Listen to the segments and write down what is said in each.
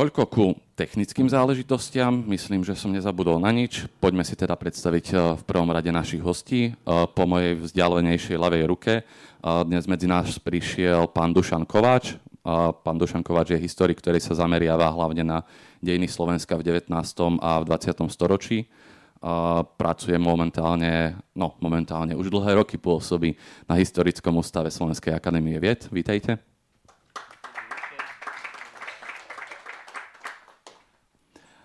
toľko ku technickým záležitostiam. Myslím, že som nezabudol na nič. Poďme si teda predstaviť e, v prvom rade našich hostí. E, po mojej vzdialenejšej ľavej ruke e, dnes medzi nás prišiel pán Dušan Kováč. Pán Dušan Kováč je historik, ktorý sa zameriava hlavne na dejiny Slovenska v 19. a v 20. storočí. Pracuje momentálne, no momentálne už dlhé roky pôsobí na Historickom ústave Slovenskej akadémie vied. Vítajte.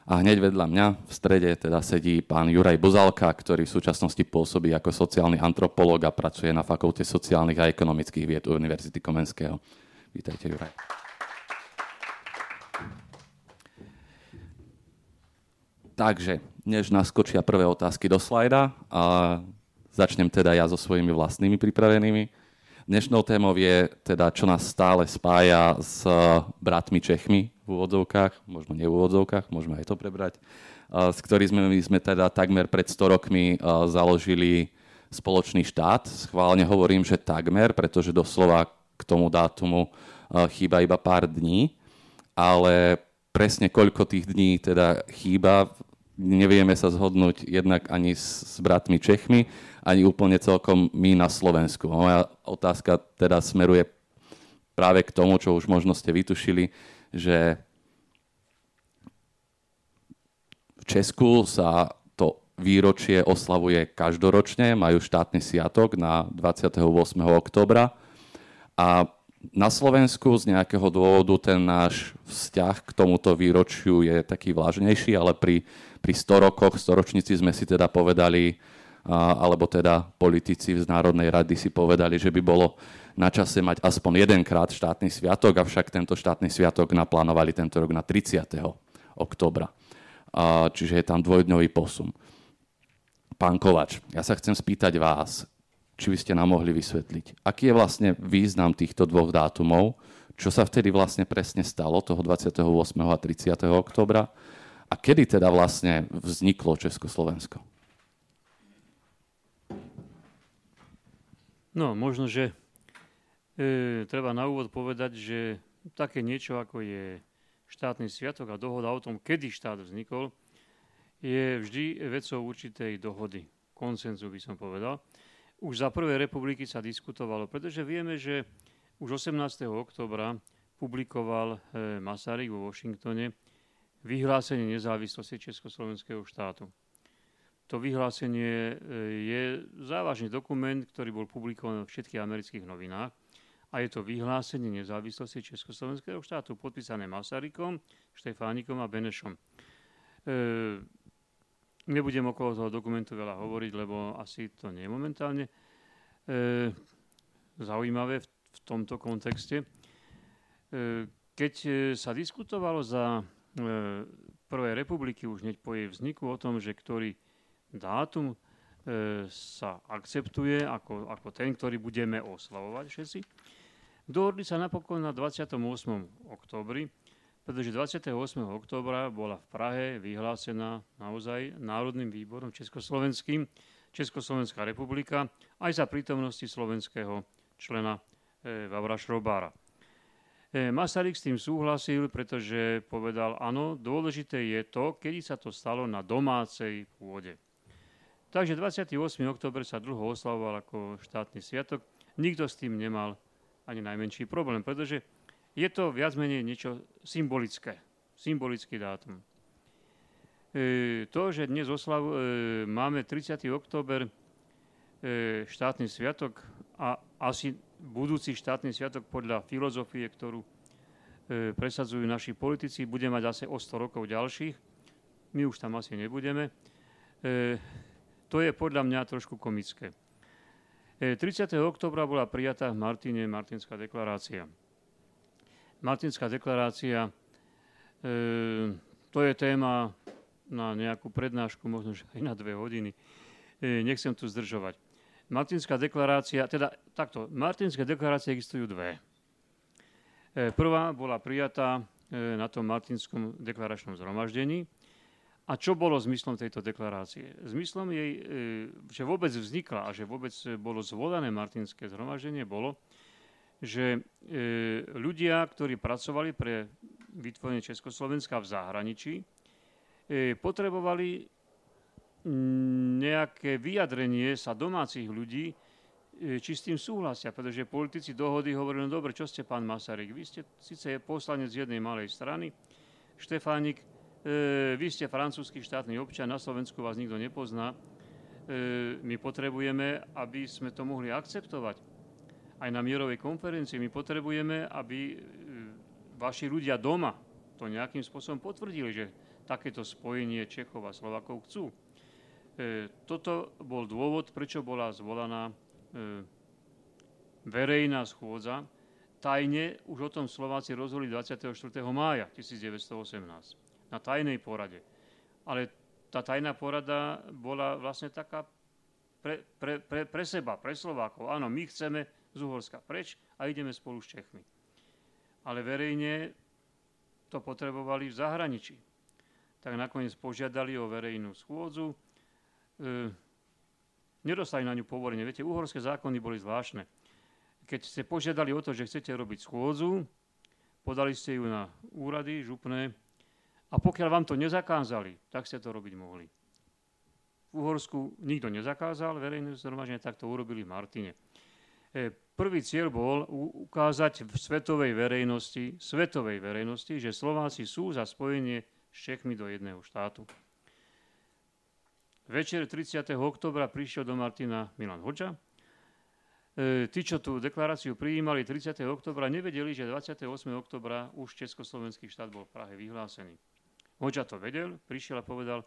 A hneď vedľa mňa v strede teda sedí pán Juraj Bozalka, ktorý v súčasnosti pôsobí ako sociálny antropolog a pracuje na Fakulte sociálnych a ekonomických vied Univerzity Komenského. Vítajte, Juraj. Takže, než naskočia prvé otázky do slajda, a začnem teda ja so svojimi vlastnými pripravenými. Dnešnou témou je teda, čo nás stále spája s bratmi Čechmi, v úvodzovkách, možno nie v úvodzovkách, môžeme aj to prebrať, s ktorými sme, my sme teda takmer pred 100 rokmi založili spoločný štát. Schválne hovorím, že takmer, pretože doslova k tomu dátumu chýba iba pár dní, ale presne koľko tých dní teda chýba, nevieme sa zhodnúť jednak ani s, s bratmi Čechmi, ani úplne celkom my na Slovensku. Moja otázka teda smeruje práve k tomu, čo už možno ste vytušili, že v Česku sa to výročie oslavuje každoročne, majú štátny sviatok na 28. oktobra a na Slovensku z nejakého dôvodu ten náš vzťah k tomuto výročiu je taký vlažnejší, ale pri, pri 100 rokoch, 100 ročnici sme si teda povedali, alebo teda politici z Národnej rady si povedali, že by bolo na čase mať aspoň jedenkrát štátny sviatok, avšak tento štátny sviatok naplánovali tento rok na 30. oktobra. Čiže je tam dvojdňový posun. Pán Kovač, ja sa chcem spýtať vás, či by ste nám mohli vysvetliť, aký je vlastne význam týchto dvoch dátumov, čo sa vtedy vlastne presne stalo, toho 28. a 30. oktobra, a kedy teda vlastne vzniklo Československo? No, možno, že E, treba na úvod povedať, že také niečo ako je štátny sviatok a dohoda o tom, kedy štát vznikol, je vždy vecou určitej dohody, konsenzu by som povedal. Už za prvej republiky sa diskutovalo, pretože vieme, že už 18. oktobra publikoval e, Masaryk vo Washingtone vyhlásenie nezávislosti Československého štátu. To vyhlásenie e, je závažný dokument, ktorý bol publikovaný v všetkých amerických novinách a je to vyhlásenie nezávislosti Československého štátu podpísané Masarykom, Štefánikom a Benešom. E, nebudem okolo toho dokumentu veľa hovoriť, lebo asi to nie je momentálne e, zaujímavé v, v tomto kontexte. E, keď sa diskutovalo za e, Prvej republiky, už hneď po jej vzniku, o tom, že ktorý dátum e, sa akceptuje ako, ako ten, ktorý budeme oslavovať všetci, Dohodli sa napokon na 28. oktobri, pretože 28. oktobra bola v Prahe vyhlásená naozaj Národným výborom Československým Československá republika aj za prítomnosti slovenského člena e, Vavra Šrobára. E, Masaryk s tým súhlasil, pretože povedal, áno, dôležité je to, kedy sa to stalo na domácej pôde. Takže 28. október sa dlho oslavoval ako štátny sviatok. Nikto s tým nemal ani najmenší problém, pretože je to viac menej niečo symbolické, symbolický dátum. E, to, že dnes oslavu, e, máme 30. október e, štátny sviatok a asi budúci štátny sviatok podľa filozofie, ktorú e, presadzujú naši politici, bude mať zase o 100 rokov ďalších. My už tam asi nebudeme. E, to je podľa mňa trošku komické. 30. E, oktobra bola prijatá v Martine Martinská deklarácia. Martinská deklarácia, e, to je téma na nejakú prednášku, možno aj na dve hodiny. E, nechcem tu zdržovať. Martinská deklarácia, teda takto, Martinské deklarácie existujú dve. E, prvá bola prijatá e, na tom Martinskom deklaračnom zhromaždení a čo bolo zmyslom tejto deklarácie? Zmyslom jej, e, že vôbec vznikla a že vôbec bolo zvolané Martinské zhromaždenie, bolo, že e, ľudia, ktorí pracovali pre vytvorenie Československa v zahraničí, e, potrebovali nejaké vyjadrenie sa domácich ľudí, e, či s tým súhlasia, pretože politici dohody hovorili, no dobre, čo ste, pán Masaryk, vy ste síce poslanec jednej malej strany, Štefánik, e, vy ste francúzsky štátny občan, na Slovensku vás nikto nepozná, e, my potrebujeme, aby sme to mohli akceptovať. Aj na mierovej konferencii my potrebujeme, aby e, vaši ľudia doma to nejakým spôsobom potvrdili, že takéto spojenie Čechov a Slovakov chcú. Toto bol dôvod, prečo bola zvolaná verejná schôdza. Tajne už o tom Slováci rozhodli 24. mája 1918 na tajnej porade. Ale tá tajná porada bola vlastne taká pre, pre, pre, pre seba, pre Slovákov. Áno, my chceme z Uhorska preč a ideme spolu s Čechmi. Ale verejne to potrebovali v zahraničí. Tak nakoniec požiadali o verejnú schôdzu, e, nedostali na ňu povolenie. Viete, uhorské zákony boli zvláštne. Keď ste požiadali o to, že chcete robiť schôdzu, podali ste ju na úrady župné a pokiaľ vám to nezakázali, tak ste to robiť mohli. V Uhorsku nikto nezakázal verejné zhromaždenie, tak to urobili v Martine. E, prvý cieľ bol ukázať v svetovej verejnosti, svetovej verejnosti, že Slováci sú za spojenie s Čechmi do jedného štátu. Večer 30. oktobra prišiel do Martina Milan Hoďa. E, tí, čo tú deklaráciu prijímali 30. oktobra, nevedeli, že 28. oktobra už Československý štát bol v Prahe vyhlásený. Hoďa to vedel, prišiel a povedal,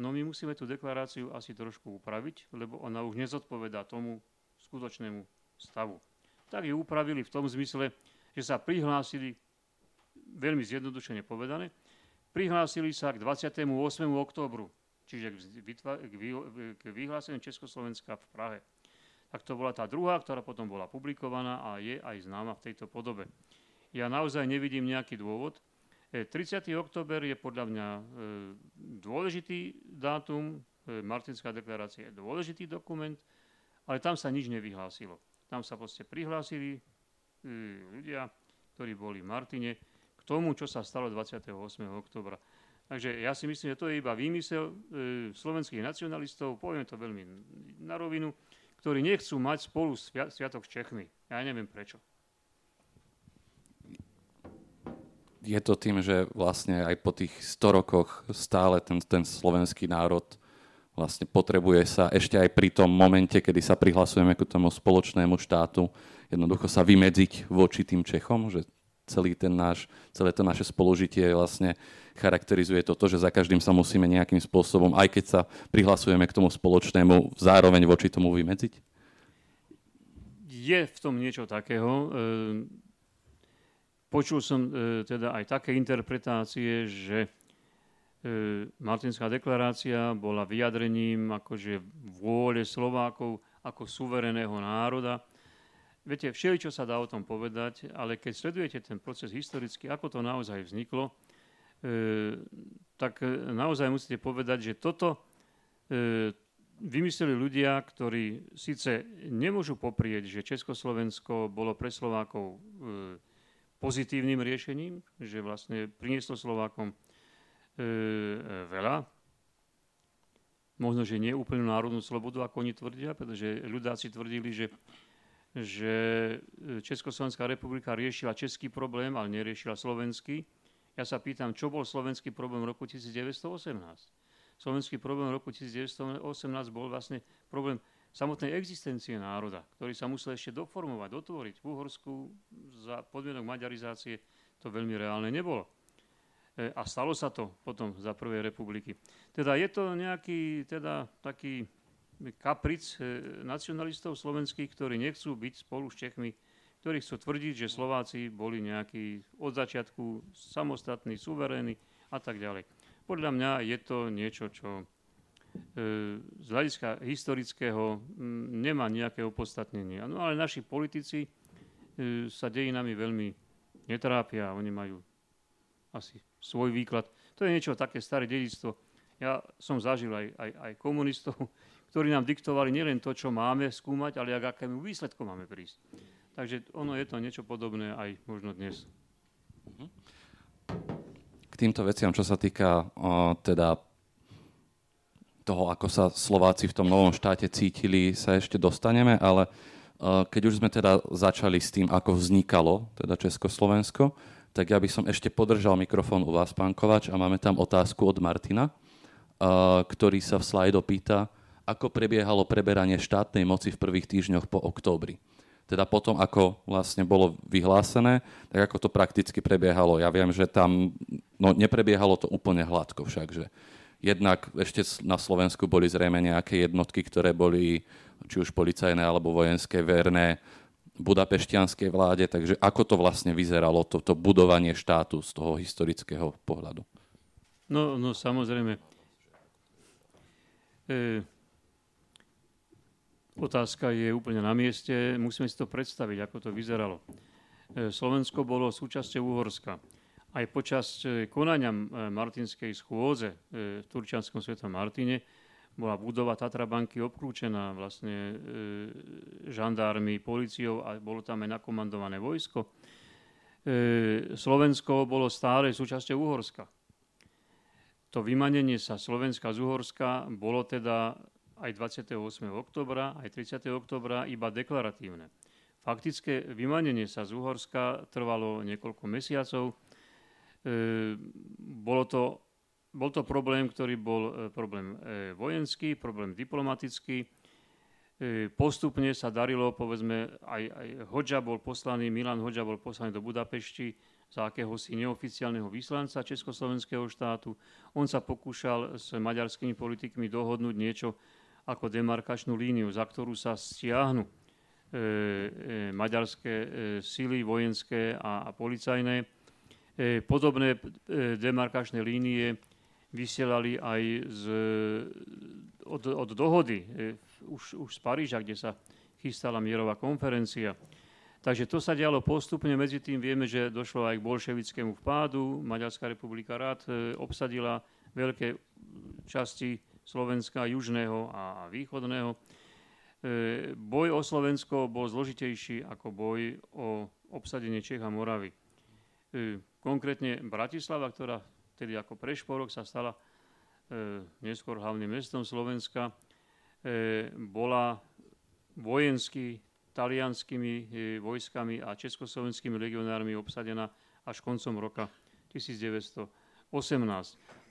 no my musíme tú deklaráciu asi trošku upraviť, lebo ona už nezodpovedá tomu skutočnému stavu. Tak ju upravili v tom zmysle, že sa prihlásili, veľmi zjednodušene povedané, prihlásili sa k 28. oktobru čiže k vyhláseniu Československa v Prahe. Tak to bola tá druhá, ktorá potom bola publikovaná a je aj známa v tejto podobe. Ja naozaj nevidím nejaký dôvod. 30. E, október je podľa mňa e, dôležitý dátum, e, Martinská deklarácia je dôležitý dokument, ale tam sa nič nevyhlásilo. Tam sa proste prihlásili ľudia, ktorí boli v Martine, k tomu, čo sa stalo 28. oktobra. Takže ja si myslím, že to je iba výmysel slovenských nacionalistov, poviem to veľmi na rovinu, ktorí nechcú mať spolu sviatok s Čechmi. Ja neviem prečo. Je to tým, že vlastne aj po tých 100 rokoch stále ten, ten slovenský národ vlastne potrebuje sa ešte aj pri tom momente, kedy sa prihlasujeme k tomu spoločnému štátu, jednoducho sa vymedziť voči tým Čechom, že celý ten náš, celé to naše spolužitie vlastne charakterizuje toto, že za každým sa musíme nejakým spôsobom, aj keď sa prihlasujeme k tomu spoločnému, zároveň voči tomu vymedziť? Je v tom niečo takého. Ehm, počul som e, teda aj také interpretácie, že e, Martinská deklarácia bola vyjadrením akože vôle Slovákov ako suvereného národa. Viete, všeli, čo sa dá o tom povedať, ale keď sledujete ten proces historicky, ako to naozaj vzniklo, E, tak e, naozaj musíte povedať, že toto e, vymysleli ľudia, ktorí síce nemôžu poprieť, že Československo bolo pre Slovákov pozitívnym riešením, že vlastne prinieslo Slovákom veľa, možno, že nie úplnú národnú slobodu, ako oni tvrdia, pretože ľudáci tvrdili, že, že Československá republika riešila český problém, ale neriešila slovenský ja sa pýtam, čo bol slovenský problém v roku 1918? Slovenský problém v roku 1918 bol vlastne problém samotnej existencie národa, ktorý sa musel ešte doformovať, dotvoriť. V Uhorsku za podmienok maďarizácie to veľmi reálne nebolo. E, a stalo sa to potom za Prvej republiky. Teda je to nejaký teda, taký kapric e, nacionalistov slovenských, ktorí nechcú byť spolu s Čechmi ktorí chcú tvrdiť, že Slováci boli nejakí od začiatku samostatní, suverénni a tak ďalej. Podľa mňa je to niečo, čo z hľadiska historického nemá nejaké opodstatnenie. No ale naši politici e, sa dejinami veľmi netrápia, oni majú asi svoj výklad. To je niečo také staré dedictvo. Ja som zažil aj, aj, aj komunistov, ktorí nám diktovali nielen to, čo máme skúmať, ale ak akému výsledku máme prísť. Takže ono je to niečo podobné aj možno dnes. Mhm. týmto veciam, čo sa týka uh, teda toho, ako sa Slováci v tom novom štáte cítili, sa ešte dostaneme, ale uh, keď už sme teda začali s tým, ako vznikalo teda Československo, tak ja by som ešte podržal mikrofón u vás, pán Kovač, a máme tam otázku od Martina, uh, ktorý sa v slajdo pýta, ako prebiehalo preberanie štátnej moci v prvých týždňoch po októbri teda potom, ako vlastne bolo vyhlásené, tak ako to prakticky prebiehalo. Ja viem, že tam, no neprebiehalo to úplne hladko však, že jednak ešte na Slovensku boli zrejme nejaké jednotky, ktoré boli či už policajné alebo vojenské verné budapeštianskej vláde, takže ako to vlastne vyzeralo, toto budovanie štátu z toho historického pohľadu? No, no samozrejme. E, Otázka je úplne na mieste. Musíme si to predstaviť, ako to vyzeralo. E, Slovensko bolo súčasťou Uhorska. Aj počas e, konania e, Martinskej schôdze v Turčianskom svetom Martine bola budova Tatrabanky obklúčená vlastne žandármi, policiou a bolo tam aj nakomandované vojsko. Slovensko bolo stále súčasťou Uhorska. To vymanenie sa Slovenska z Uhorska bolo teda aj 28. oktobra, aj 30. oktobra iba deklaratívne. Faktické vymanenie sa z Uhorska trvalo niekoľko mesiacov. E, bolo to, bol to problém, ktorý bol e, problém e, vojenský, problém diplomatický. Postupne sa darilo, povedzme, aj, aj Hoďa bol poslaný, Milan Hoďa bol poslaný do Budapešti za akéhosi neoficiálneho vyslanca Československého štátu. On sa pokúšal s maďarskými politikmi dohodnúť niečo, ako demarkačnú líniu, za ktorú sa stiahnu e, e, maďarské e, sily vojenské a, a policajné. E, podobné e, demarkačné línie vysielali aj z, od, od dohody e, už, už z Paríža, kde sa chystala mierová konferencia. Takže to sa dialo postupne, medzi tým vieme, že došlo aj k bolševickému vpádu. Maďarská republika rád obsadila veľké časti Slovenska južného a východného. Boj o Slovensko bol zložitejší ako boj o obsadenie Čech a Moravy. E, konkrétne Bratislava, ktorá tedy ako prešporok sa stala e, neskôr hlavným mestom Slovenska, bola vojensky talianskými vojskami a československými legionármi obsadená až koncom roka 1918.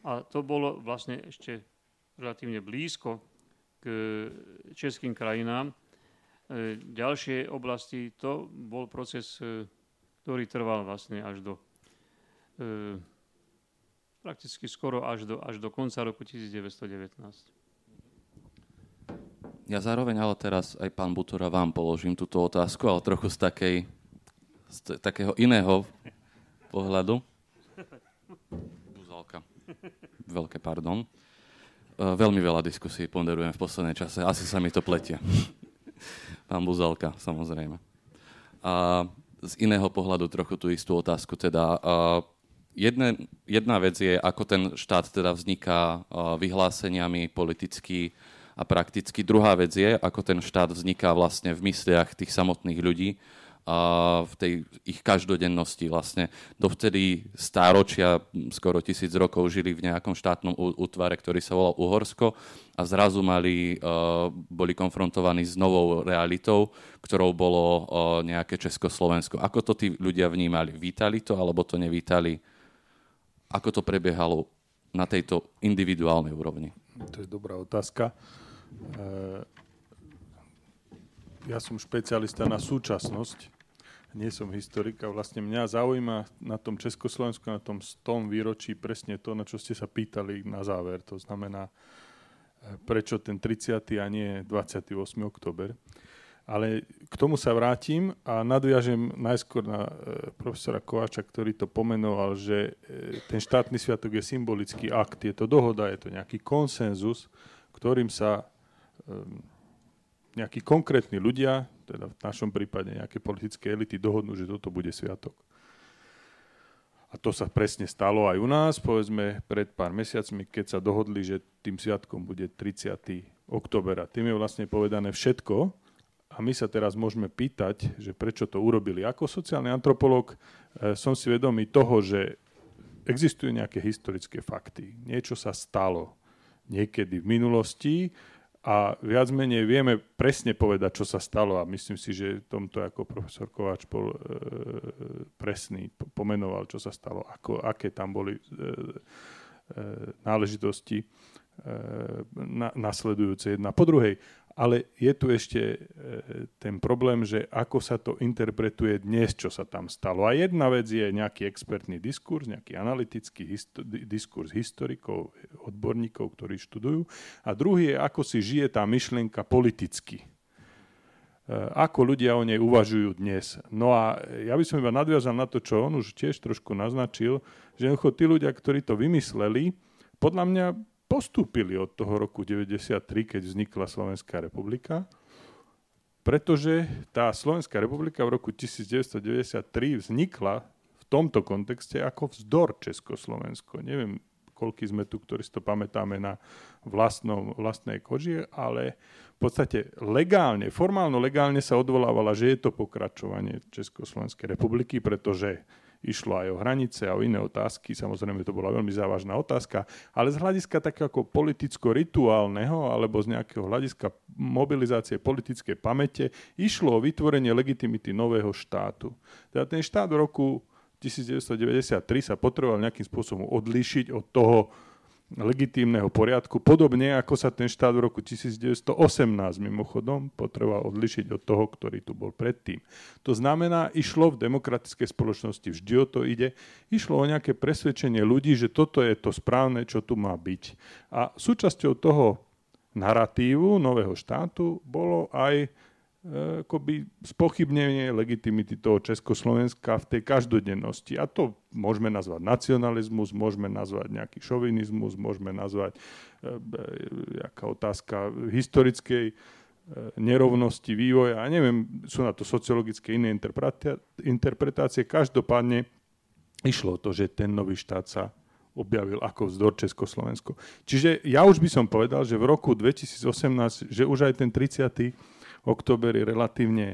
A to bolo vlastne ešte relatívne blízko k českým krajinám. E, ďalšie oblasti, to bol proces, e, ktorý trval vlastne až do e, prakticky skoro až do, až do konca roku 1919. Ja zároveň ale teraz aj pán Butora vám položím túto otázku, ale trochu z, takej, z takého iného pohľadu. Buzalka. Veľké pardon. Eh, veľmi veľa diskusí ponderujem v poslednej čase. Asi sa mi to pletie. Pán Buzalka, samozrejme. A z iného pohľadu trochu tú istú otázku. Teda, uh, jedne, jedna vec je, ako ten štát teda vzniká uh, vyhláseniami politicky a prakticky. Druhá vec je, ako ten štát vzniká vlastne v mysliach tých samotných ľudí v tej ich každodennosti. Vlastne dovtedy stáročia, skoro tisíc rokov, žili v nejakom štátnom útvare, ktorý sa volal Uhorsko a zrazu mali, boli konfrontovaní s novou realitou, ktorou bolo nejaké Československo. Ako to tí ľudia vnímali? Vítali to alebo to nevítali? Ako to prebiehalo na tejto individuálnej úrovni? To je dobrá otázka. E, ja som špecialista na súčasnosť nie som historik a vlastne mňa zaujíma na tom Československu, na tom 100 výročí presne to, na čo ste sa pýtali na záver. To znamená, e, prečo ten 30. a nie 28. október. Ale k tomu sa vrátim a nadviažem najskôr na e, profesora Kováča, ktorý to pomenoval, že e, ten štátny sviatok je symbolický akt, je to dohoda, je to nejaký konsenzus, ktorým sa nejakí konkrétni ľudia, teda v našom prípade nejaké politické elity, dohodnú, že toto bude sviatok. A to sa presne stalo aj u nás, povedzme pred pár mesiacmi, keď sa dohodli, že tým sviatkom bude 30. október. A tým je vlastne povedané všetko. A my sa teraz môžeme pýtať, že prečo to urobili. Ako sociálny antropolog e, som si vedomý toho, že existujú nejaké historické fakty. Niečo sa stalo niekedy v minulosti a viac menej vieme presne povedať, čo sa stalo a myslím si, že tomto ako profesor Kováč bol e, presný, pomenoval, čo sa stalo, ako, aké tam boli e, e, náležitosti e, na, nasledujúce jedna po druhej. Ale je tu ešte e, ten problém, že ako sa to interpretuje dnes, čo sa tam stalo. A jedna vec je nejaký expertný diskurs, nejaký analytický histo- diskurs historikov, odborníkov, ktorí študujú. A druhý je, ako si žije tá myšlienka politicky. E, ako ľudia o nej uvažujú dnes. No a ja by som iba nadviazal na to, čo on už tiež trošku naznačil, že tí ľudia, ktorí to vymysleli, podľa mňa postúpili od toho roku 93, keď vznikla Slovenská republika, pretože tá Slovenská republika v roku 1993 vznikla v tomto kontexte ako vzdor Československo. Neviem, koľký sme tu, ktorí si to pamätáme na vlastnom, vlastnej koži, ale v podstate legálne, formálno legálne sa odvolávala, že je to pokračovanie Československej republiky, pretože išlo aj o hranice a o iné otázky. Samozrejme, to bola veľmi závažná otázka, ale z hľadiska takého ako politicko-rituálneho alebo z nejakého hľadiska mobilizácie politickej pamäte išlo o vytvorenie legitimity nového štátu. Teda ten štát v roku 1993 sa potreboval nejakým spôsobom odlíšiť od toho legitímneho poriadku, podobne ako sa ten štát v roku 1918 mimochodom potreboval odlišiť od toho, ktorý tu bol predtým. To znamená, išlo v demokratickej spoločnosti, vždy o to ide, išlo o nejaké presvedčenie ľudí, že toto je to správne, čo tu má byť. A súčasťou toho narratívu nového štátu bolo aj akoby spochybnenie legitimity toho Československa v tej každodennosti. A to môžeme nazvať nacionalizmus, môžeme nazvať nejaký šovinizmus, môžeme nazvať e, e, otázka historickej e, nerovnosti vývoja. A neviem, sú na to sociologické iné interpretácie. Každopádne išlo to, že ten nový štát sa objavil ako vzdor Československo. Čiže ja už by som povedal, že v roku 2018, že už aj ten 30 október je relatívne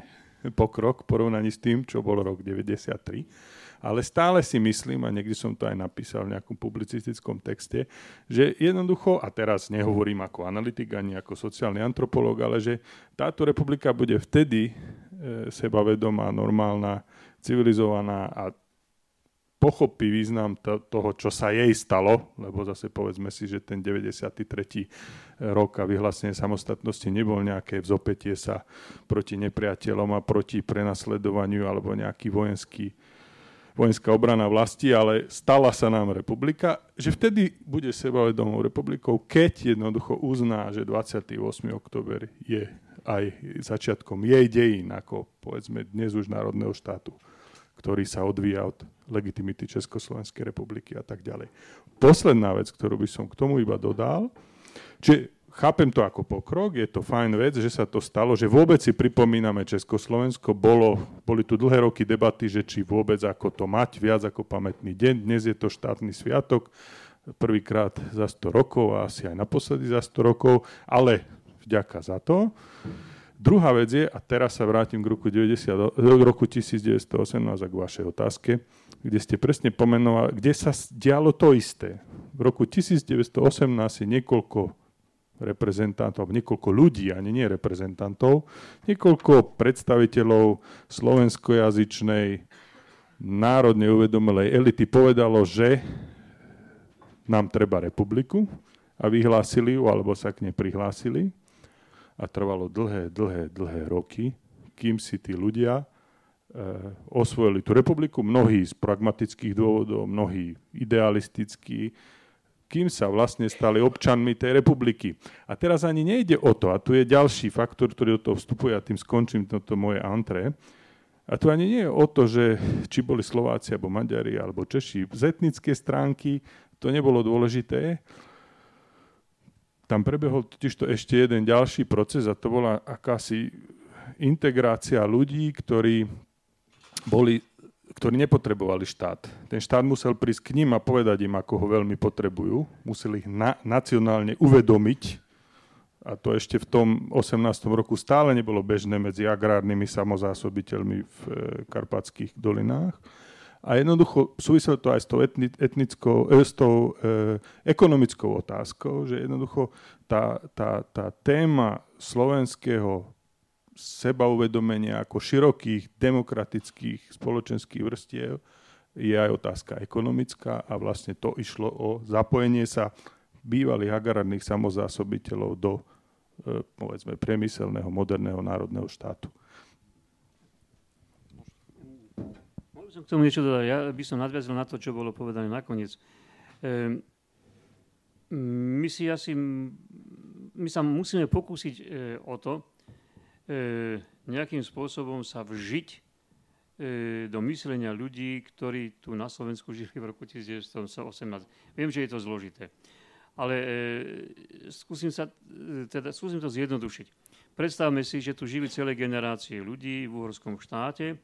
pokrok v porovnaní s tým, čo bol rok 93. Ale stále si myslím, a niekde som to aj napísal v nejakom publicistickom texte, že jednoducho, a teraz nehovorím ako analytik ani ako sociálny antropológ, ale že táto republika bude vtedy e, sebavedomá, normálna, civilizovaná a pochopí význam to, toho, čo sa jej stalo, lebo zase povedzme si, že ten 93. rok a vyhlásenie samostatnosti nebol nejaké vzopetie sa proti nepriateľom a proti prenasledovaniu alebo nejaký vojenský vojenská obrana vlasti, ale stala sa nám republika, že vtedy bude sebavedomou republikou, keď jednoducho uzná, že 28. október je aj začiatkom jej dejín, ako povedzme dnes už národného štátu ktorý sa odvíja od legitimity Československej republiky a tak ďalej. Posledná vec, ktorú by som k tomu iba dodal, že chápem to ako pokrok, je to fajn vec, že sa to stalo, že vôbec si pripomíname Československo, bolo, boli tu dlhé roky debaty, že či vôbec ako to mať, viac ako pamätný deň, dnes je to štátny sviatok, prvýkrát za 100 rokov a asi aj naposledy za 100 rokov, ale vďaka za to. Druhá vec je, a teraz sa vrátim k roku, 90, roku 1918 a k vašej otázke, kde ste presne pomenovali, kde sa dialo to isté. V roku 1918 je niekoľko reprezentantov, niekoľko ľudí, ani nie reprezentantov, niekoľko predstaviteľov slovenskojazyčnej národne uvedomelej elity povedalo, že nám treba republiku a vyhlásili ju, alebo sa k nej prihlásili a trvalo dlhé, dlhé, dlhé roky, kým si tí ľudia e, osvojili tú republiku, mnohí z pragmatických dôvodov, mnohí idealistickí, kým sa vlastne stali občanmi tej republiky. A teraz ani nejde o to, a tu je ďalší faktor, ktorý do toho vstupuje, a tým skončím toto moje antré, a tu ani nie je o to, že či boli Slováci, alebo Maďari, alebo Češi. Z etnické stránky to nebolo dôležité, tam prebehol totiž to ešte jeden ďalší proces a to bola akási integrácia ľudí, ktorí boli ktorí nepotrebovali štát. Ten štát musel prísť k ním a povedať im, ako ho veľmi potrebujú. Museli ich na, nacionálne uvedomiť. A to ešte v tom 18. roku stále nebolo bežné medzi agrárnymi samozásobiteľmi v e, karpatských dolinách. A jednoducho súviselo to aj s tou, etni, etnickou, e, s tou e, ekonomickou otázkou, že jednoducho tá, tá, tá téma slovenského sebauvedomenia ako širokých demokratických spoločenských vrstiev je aj otázka ekonomická a vlastne to išlo o zapojenie sa bývalých agrárnych samozásobiteľov do e, povedzme priemyselného, moderného národného štátu. Som k tomu niečo dodať. Ja by som nadviazal na to, čo bolo povedané nakoniec. E, my si asi, my sa musíme pokúsiť e, o to, e, nejakým spôsobom sa vžiť e, do myslenia ľudí, ktorí tu na Slovensku žili v roku 1918. Viem, že je to zložité. Ale e, skúsim, sa, teda, skúsim to zjednodušiť. Predstavme si, že tu žili celé generácie ľudí v uhorskom štáte,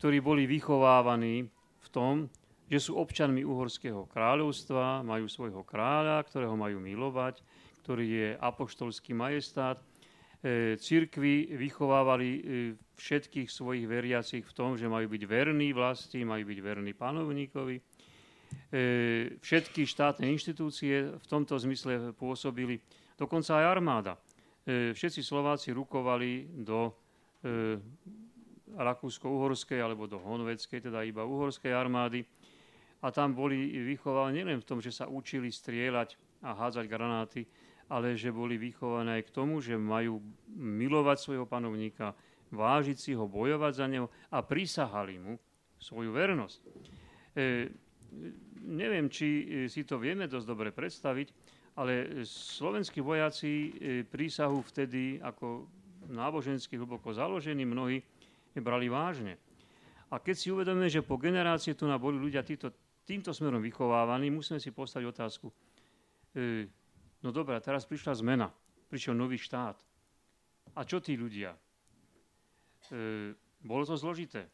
ktorí boli vychovávaní v tom, že sú občanmi uhorského kráľovstva, majú svojho kráľa, ktorého majú milovať, ktorý je apoštolský majestát. E, Církvy vychovávali e, všetkých svojich veriacich v tom, že majú byť verní vlasti, majú byť verní panovníkovi. E, všetky štátne inštitúcie v tomto zmysle pôsobili, dokonca aj armáda. Všetci Slováci rukovali do Rakúsko-Uhorskej alebo do Honveckej, teda iba uhorskej armády. A tam boli vychovaní nielen v tom, že sa učili strieľať a hádzať granáty, ale že boli vychované aj k tomu, že majú milovať svojho panovníka, vážiť si ho, bojovať za neho a prisahali mu svoju vernosť. E, neviem, či e, si to vieme dosť dobre predstaviť, ale slovenskí vojaci e, prísahu vtedy ako nábožensky hlboko založení mnohí brali vážne. A keď si uvedomíme, že po generácie tu boli ľudia týmto, týmto smerom vychovávaní, musíme si postaviť otázku. E, no dobré, teraz prišla zmena, prišiel nový štát. A čo tí ľudia? E, bolo to zložité.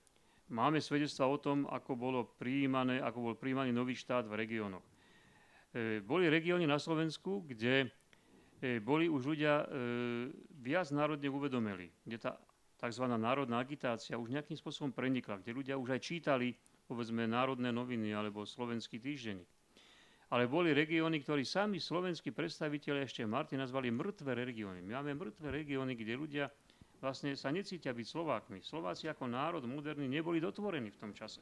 Máme svedectva o tom, ako, bolo prijímané, ako bol prijímaný nový štát v regiónoch. E, boli regióny na Slovensku, kde e, boli už ľudia e, viac národne uvedomili, kde tá tzv. národná agitácia už nejakým spôsobom prenikla, kde ľudia už aj čítali povedzme národné noviny alebo slovenský týždenník. Ale boli regióny, ktorí sami slovenskí predstaviteľe ešte Martin nazvali mŕtve regióny. My máme mŕtve regióny, kde ľudia vlastne sa necítia byť Slovákmi. Slováci ako národ moderný neboli dotvorení v tom čase.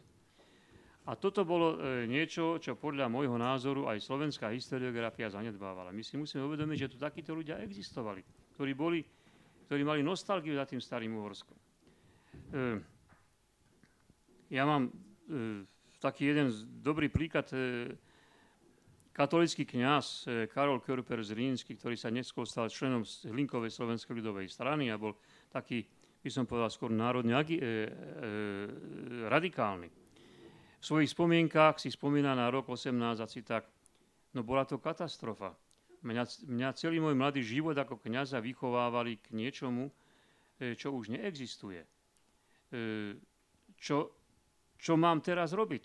A toto bolo e, niečo, čo podľa môjho názoru aj slovenská historiografia zanedbávala. My si musíme uvedomiť, že tu takíto ľudia existovali, ktorí boli ktorí mali nostalgiu za tým starým Uhorskom. E, ja mám e, taký jeden dobrý príklad. E, katolický kňaz Karol Körper z Rínsky, ktorý sa neskôr stal členom Hlinkovej slovenskej ľudovej strany a bol taký, by som povedal, skôr národne radikálny. V svojich spomienkách si spomína na rok 18 a si tak, no bola to katastrofa. Mňa, mňa celý môj mladý život ako kniaza vychovávali k niečomu, e, čo už neexistuje. E, čo, čo mám teraz robiť?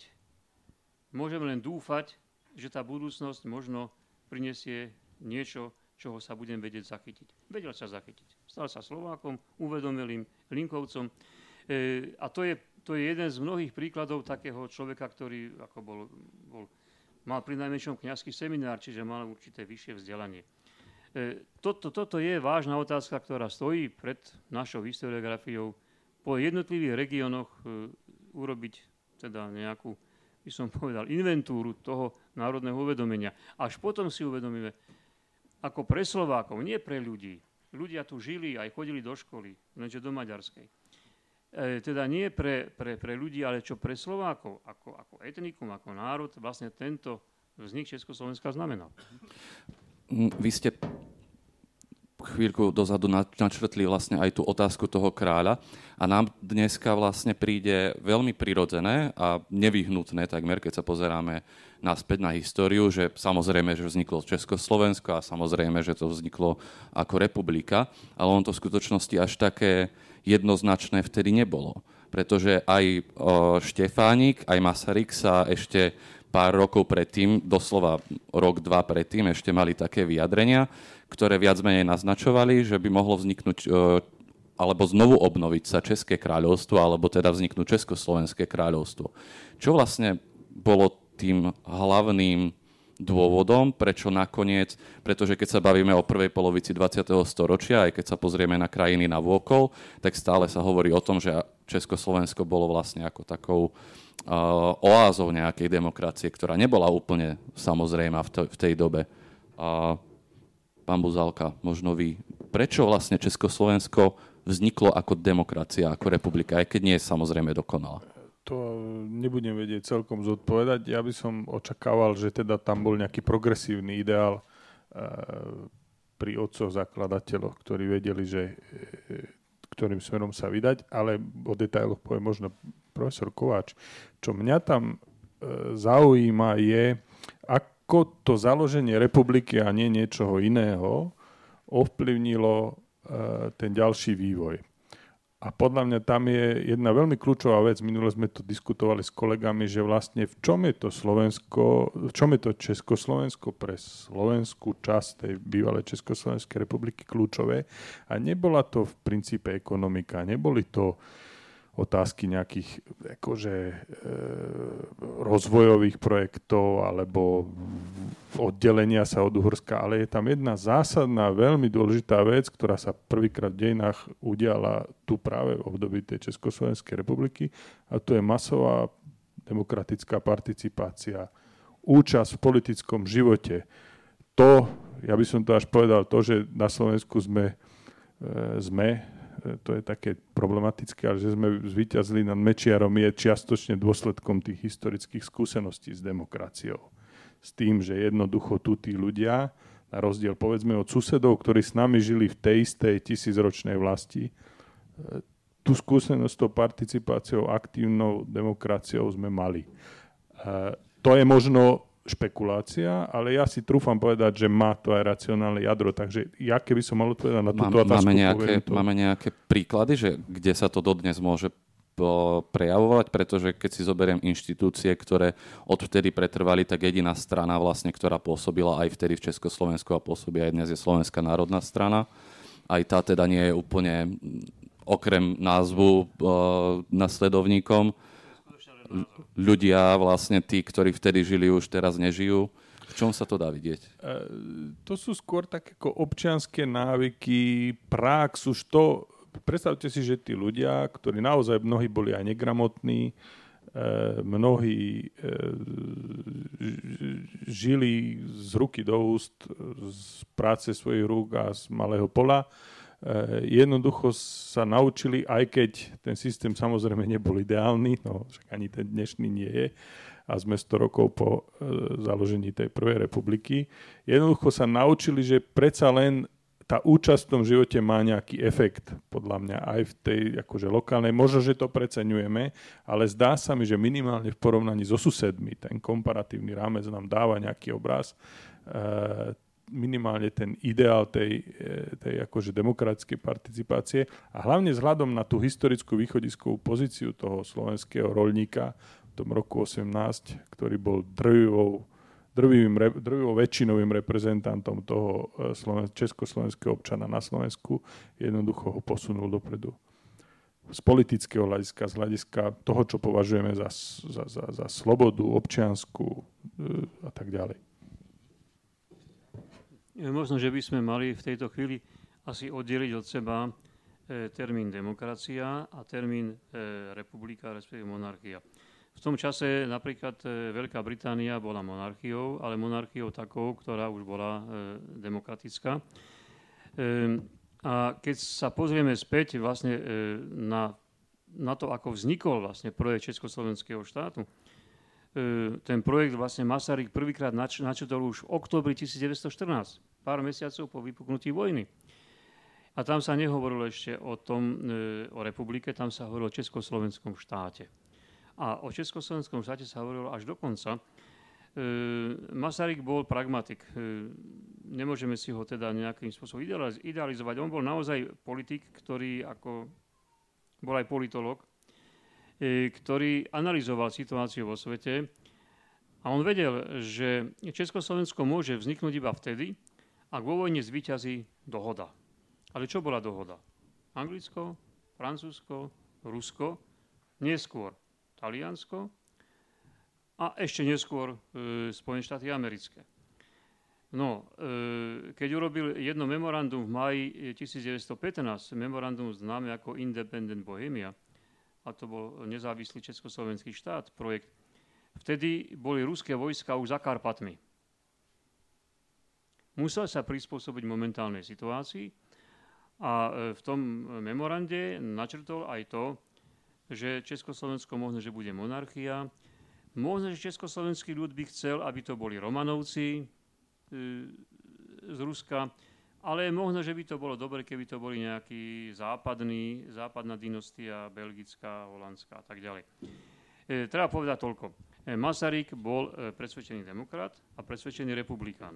Môžem len dúfať, že tá budúcnosť možno prinesie niečo, čoho sa budem vedieť zachytiť. Vedel sa zachytiť. Stal sa Slovákom, uvedomilým Linkovcom. E, a to je, to je jeden z mnohých príkladov takého človeka, ktorý ako bol, bol mal pri najmenšom kniazský seminár, čiže mal určité vyššie vzdelanie. E, toto, toto je vážna otázka, ktorá stojí pred našou historiografiou. Po jednotlivých regiónoch e, urobiť teda nejakú, by som povedal, inventúru toho národného uvedomenia. Až potom si uvedomíme, ako pre Slovákov, nie pre ľudí. Ľudia tu žili, aj chodili do školy, lenže do Maďarskej e, teda nie pre, pre, pre ľudí, ale čo pre Slovákov, ako, ako etnikum, ako národ, vlastne tento vznik Československa znamenal. Mm, vy ste chvíľku dozadu načrtli vlastne aj tú otázku toho kráľa. A nám dneska vlastne príde veľmi prirodzené a nevyhnutné takmer, keď sa pozeráme naspäť na históriu, že samozrejme, že vzniklo Československo a samozrejme, že to vzniklo ako republika, ale on to v skutočnosti až také jednoznačné vtedy nebolo. Pretože aj Štefánik, aj Masaryk sa ešte pár rokov predtým, doslova rok, dva predtým, ešte mali také vyjadrenia, ktoré viac menej naznačovali, že by mohlo vzniknúť alebo znovu obnoviť sa České kráľovstvo, alebo teda vzniknúť Československé kráľovstvo. Čo vlastne bolo tým hlavným dôvodom, prečo nakoniec, pretože keď sa bavíme o prvej polovici 20. storočia, aj keď sa pozrieme na krajiny na vôkol, tak stále sa hovorí o tom, že Československo bolo vlastne ako takou uh, oázou nejakej demokracie, ktorá nebola úplne samozrejma v, to, v tej dobe. Uh, pán Buzalka, možno vy, prečo vlastne Československo vzniklo ako demokracia, ako republika, aj keď nie je samozrejme dokonalá? to nebudem vedieť celkom zodpovedať. Ja by som očakával, že teda tam bol nejaký progresívny ideál e, pri otcoch zakladateľoch, ktorí vedeli, že e, ktorým smerom sa vydať, ale o detailoch povie možno profesor Kováč. Čo mňa tam e, zaujíma je, ako to založenie republiky a nie niečoho iného ovplyvnilo ten ďalší vývoj. A podľa mňa tam je jedna veľmi kľúčová vec, minule sme to diskutovali s kolegami, že vlastne v čom je to Slovensko, v čom je to Československo pre slovenskú časť tej bývalej Československej republiky kľúčové. A nebola to v princípe ekonomika, neboli to otázky nejakých akože, e, rozvojových projektov alebo oddelenia sa od Uhorska, ale je tam jedna zásadná, veľmi dôležitá vec, ktorá sa prvýkrát v dejinách udiala tu práve v období tej Československej republiky a to je masová demokratická participácia, účasť v politickom živote. To, ja by som to až povedal, to, že na Slovensku sme, e, sme to je také problematické, ale že sme zvíťazili nad Mečiarom je čiastočne dôsledkom tých historických skúseností s demokraciou. S tým, že jednoducho tu tí ľudia, na rozdiel povedzme od susedov, ktorí s nami žili v tej istej tisícročnej vlasti, e, tú skúsenosť s tou participáciou, aktívnou demokraciou sme mali. E, to je možno špekulácia, ale ja si trúfam povedať, že má to aj racionálne jadro. Takže ja keby som mal odpovedať na túto otázku, máme nejaké, to... máme nejaké príklady, že kde sa to dodnes môže prejavovať, pretože keď si zoberiem inštitúcie, ktoré odvtedy pretrvali, tak jediná strana vlastne, ktorá pôsobila aj vtedy v Československu a pôsobí aj dnes je Slovenská národná strana. Aj tá teda nie je úplne okrem názvu uh, nasledovníkom ľudia, vlastne tí, ktorí vtedy žili, už teraz nežijú. V čom sa to dá vidieť? E, to sú skôr také ako občianské návyky, prax, už to... Predstavte si, že tí ľudia, ktorí naozaj mnohí boli aj negramotní, e, mnohí e, žili z ruky do úst, z práce svojich rúk a z malého pola, jednoducho sa naučili, aj keď ten systém samozrejme nebol ideálny, no však ani ten dnešný nie je, a sme 100 rokov po eh, založení tej prvej republiky, jednoducho sa naučili, že predsa len tá účasť v tom živote má nejaký efekt, podľa mňa, aj v tej akože lokálnej. Možno, že to preceňujeme, ale zdá sa mi, že minimálne v porovnaní so susedmi ten komparatívny rámec nám dáva nejaký obraz. E, minimálne ten ideál tej, e, tej akože demokratickej participácie a hlavne vzhľadom na tú historickú východiskovú pozíciu toho slovenského rolníka v tom roku 18, ktorý bol drvivou, drvivým, drvivou väčšinovým reprezentantom toho e, sloven, československého občana na Slovensku, jednoducho ho posunul dopredu z politického hľadiska, z hľadiska toho, čo považujeme za, za, za, za slobodu občiansku e, a tak ďalej. Možno, že by sme mali v tejto chvíli asi oddeliť od seba e, termín demokracia a termín e, republika, respektíve monarchia. V tom čase napríklad e, Veľká Británia bola monarchiou, ale monarchiou takou, ktorá už bola demokratická. A keď sa pozrieme späť vlastne na, na to, ako vznikol vlastne projekt Československého štátu, ten projekt vlastne Masaryk prvýkrát načetol už v oktobri 1914 pár mesiacov po vypuknutí vojny. A tam sa nehovorilo ešte o tom, e, o republike, tam sa hovorilo o Československom štáte. A o Československom štáte sa hovorilo až do konca. E, Masaryk bol pragmatik. E, nemôžeme si ho teda nejakým spôsobom idealizovať. On bol naozaj politik, ktorý ako bol aj politolog, ktorý analyzoval situáciu vo svete a on vedel, že Československo môže vzniknúť iba vtedy, ak vo vojne zvíťazí dohoda. Ale čo bola dohoda? Anglicko, Francúzsko, Rusko, neskôr Taliansko a ešte neskôr e, Spojené štáty americké. No, e, keď urobil jedno memorandum v maji 1915, memorandum známe ako Independent Bohemia, a to bol nezávislý československý štát, projekt, vtedy boli ruské vojska už za Karpatmi. Musel sa prispôsobiť momentálnej situácii a e, v tom memorande načrtol aj to, že Československo možno, že bude monarchia, možno, že československý ľud by chcel, aby to boli Romanovci, E, z Ruska, ale možno, že by to bolo dobre, keby to boli nejaký západný, západná dynastia, belgická, holandská a tak ďalej. E, treba povedať toľko. E, Masaryk bol e, presvedčený demokrat a presvedčený republikán.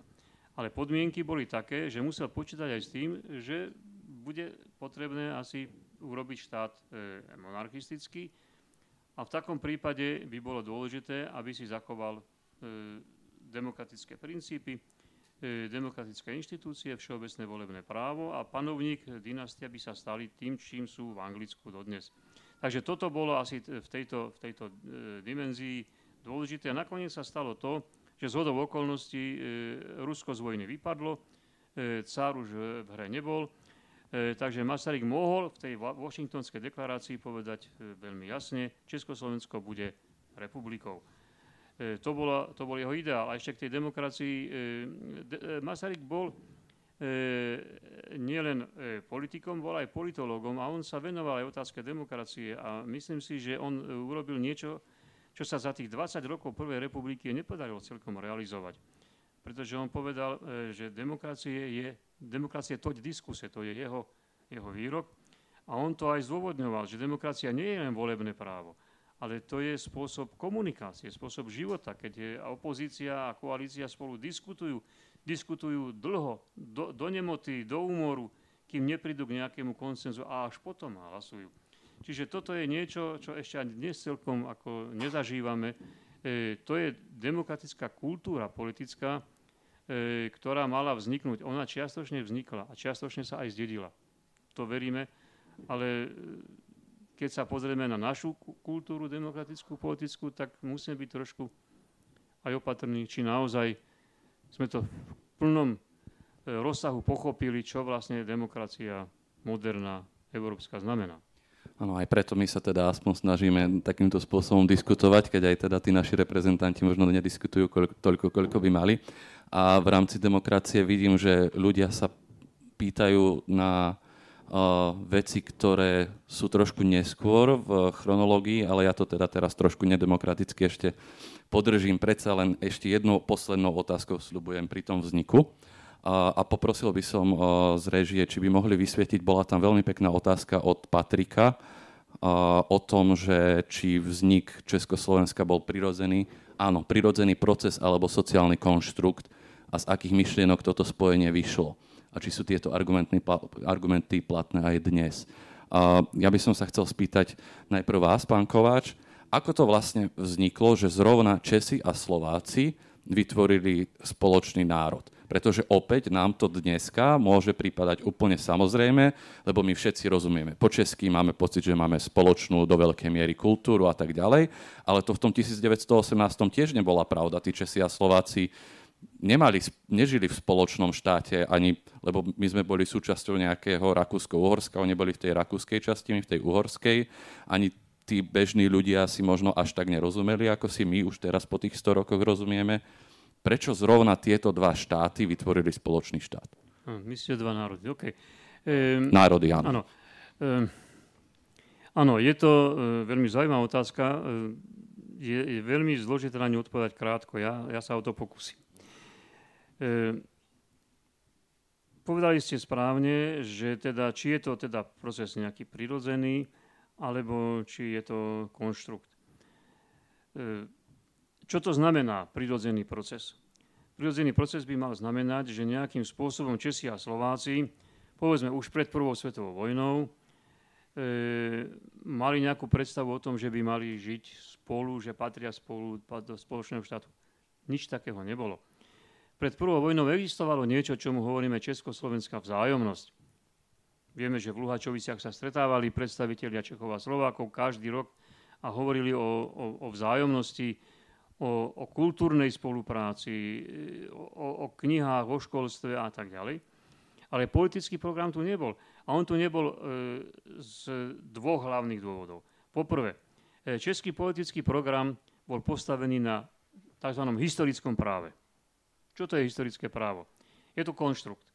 Ale podmienky boli také, že musel počítať aj s tým, že bude potrebné asi urobiť štát e, monarchistický a v takom prípade by bolo dôležité, aby si zachoval e, demokratické princípy, demokratické inštitúcie, všeobecné volebné právo a panovník dynastia by sa stali tým, čím sú v Anglicku dodnes. Takže toto bolo asi v tejto, v tejto e, dimenzii dôležité. A nakoniec sa stalo to, že z hodov okolností e, Rusko z vojny vypadlo, e, cár už v hre nebol, e, takže Masaryk mohol v tej Washingtonskej deklarácii povedať e, veľmi jasne, Československo bude republikou. E, to, bolo, to bol jeho ideál. A ešte k tej demokracii. E, e, Masaryk bol nielen politikom, bol aj politologom a on sa venoval aj otázke demokracie a myslím si, že on urobil niečo, čo sa za tých 20 rokov Prvej republiky nepodarilo celkom realizovať. Pretože on povedal, že demokracie je, demokracie toť diskuse, to je jeho, jeho výrok. A on to aj zdôvodňoval, že demokracia nie je len volebné právo ale to je spôsob komunikácie, spôsob života, keď je opozícia a koalícia spolu diskutujú, diskutujú dlho, do, do nemoty, do úmoru, kým neprídu k nejakému konsenzu a až potom hlasujú. Čiže toto je niečo, čo ešte ani dnes celkom ako nezažívame. E, to je demokratická kultúra politická, e, ktorá mala vzniknúť. Ona čiastočne vznikla a čiastočne sa aj zdedila. To veríme, ale keď sa pozrieme na našu kultúru demokratickú, politickú, tak musíme byť trošku aj opatrní, či naozaj sme to v plnom e, rozsahu pochopili, čo vlastne demokracia moderná, európska znamená. Áno, aj preto my sa teda aspoň snažíme takýmto spôsobom diskutovať, keď aj teda tí naši reprezentanti možno nediskutujú koľko, toľko, koľko by mali. A v rámci demokracie vidím, že ľudia sa pýtajú na veci, ktoré sú trošku neskôr v chronológii, ale ja to teda teraz trošku nedemokraticky ešte podržím. Predsa len ešte jednou poslednou otázkou sľubujem pri tom vzniku. A, a poprosil by som z režie, či by mohli vysvietiť, bola tam veľmi pekná otázka od Patrika o tom, že či vznik Československa bol prirodzený, áno, prirodzený proces alebo sociálny konštrukt a z akých myšlienok toto spojenie vyšlo a či sú tieto argumenty platné aj dnes. Ja by som sa chcel spýtať najprv vás, pán Kováč, ako to vlastne vzniklo, že zrovna Česi a Slováci vytvorili spoločný národ. Pretože opäť nám to dneska môže prípadať úplne samozrejme, lebo my všetci rozumieme. Po česky máme pocit, že máme spoločnú do veľkej miery kultúru a tak ďalej, ale to v tom 1918 tiež nebola pravda. Tí Česi a Slováci nemali, nežili v spoločnom štáte, ani, lebo my sme boli súčasťou nejakého Rakúsko-Uhorska, oni boli v tej rakúskej časti, my v tej uhorskej. Ani tí bežní ľudia si možno až tak nerozumeli, ako si my už teraz po tých 100 rokoch rozumieme. Prečo zrovna tieto dva štáty vytvorili spoločný štát? Hm, myslíte dva národy, OK. Ehm, národy, áno. Áno, ehm, áno je to e, veľmi zaujímavá otázka. E, je, je veľmi zložité na ňu odpovedať krátko. Ja, ja sa o to pokúsim. E, povedali ste správne, že teda, či je to teda proces nejaký prirodzený, alebo či je to konštrukt. E, čo to znamená prirodzený proces? Prirodzený proces by mal znamenať, že nejakým spôsobom Česi a Slováci, povedzme už pred prvou svetovou vojnou, e, mali nejakú predstavu o tom, že by mali žiť spolu, že patria spolu do spoločného štátu. Nič takého nebolo. Pred prvou vojnou existovalo niečo, čomu hovoríme československá vzájomnosť. Vieme, že v Luhačoviciach sa stretávali predstavitelia Čechov a Slovákov každý rok a hovorili o, o, o vzájomnosti, o, o kultúrnej spolupráci, o, o knihách, o školstve a tak ďalej. Ale politický program tu nebol. A on tu nebol e, z dvoch hlavných dôvodov. Poprvé, e, český politický program bol postavený na tzv. historickom práve. Čo to je historické právo? Je to konštrukt.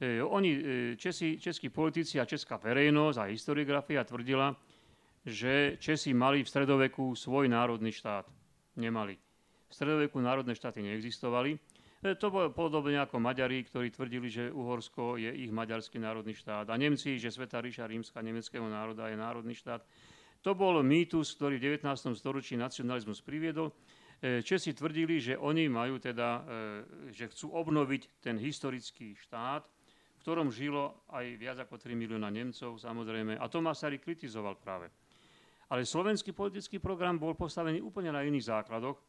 E, oni, e, Česi, českí politici a česká verejnosť a historiografia tvrdila, že Česi mali v stredoveku svoj národný štát. Nemali. V stredoveku národné štáty neexistovali. E, to bolo podobne ako Maďari, ktorí tvrdili, že Uhorsko je ich maďarský národný štát. A Nemci, že Sveta ríša rímska nemeckého národa je národný štát. To bol mýtus, ktorý v 19. storočí nacionalizmus priviedol. Česi tvrdili, že oni majú teda, že chcú obnoviť ten historický štát, v ktorom žilo aj viac ako 3 milióna Nemcov, samozrejme. A to Masaryk kritizoval práve. Ale slovenský politický program bol postavený úplne na iných základoch.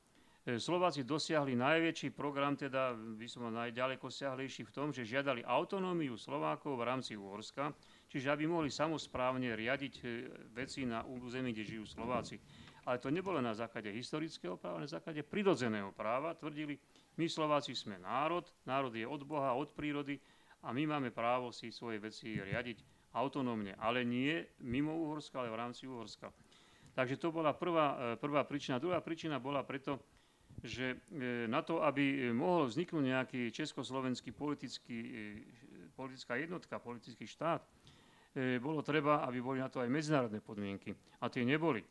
E, Slováci dosiahli najväčší program, teda by som najďaleko siahlejší v tom, že žiadali autonómiu Slovákov v rámci Uhorska, čiže aby mohli samozprávne riadiť e, veci na území, kde žijú Slováci. Ale to nebolo na základe historického práva, na základe prirodzeného práva. Tvrdili, my Slováci sme národ, národ je od Boha, od prírody a my máme právo si svoje veci riadiť autonómne, ale nie mimo Uhorska, ale v rámci Uhorska. Takže to bola prvá, e, prvá príčina. Druhá príčina bola preto, že e, na to, aby mohol vzniknúť nejaký československý politický, e, politická jednotka, politický štát, bolo treba, aby boli na to aj medzinárodné podmienky. A tie neboli.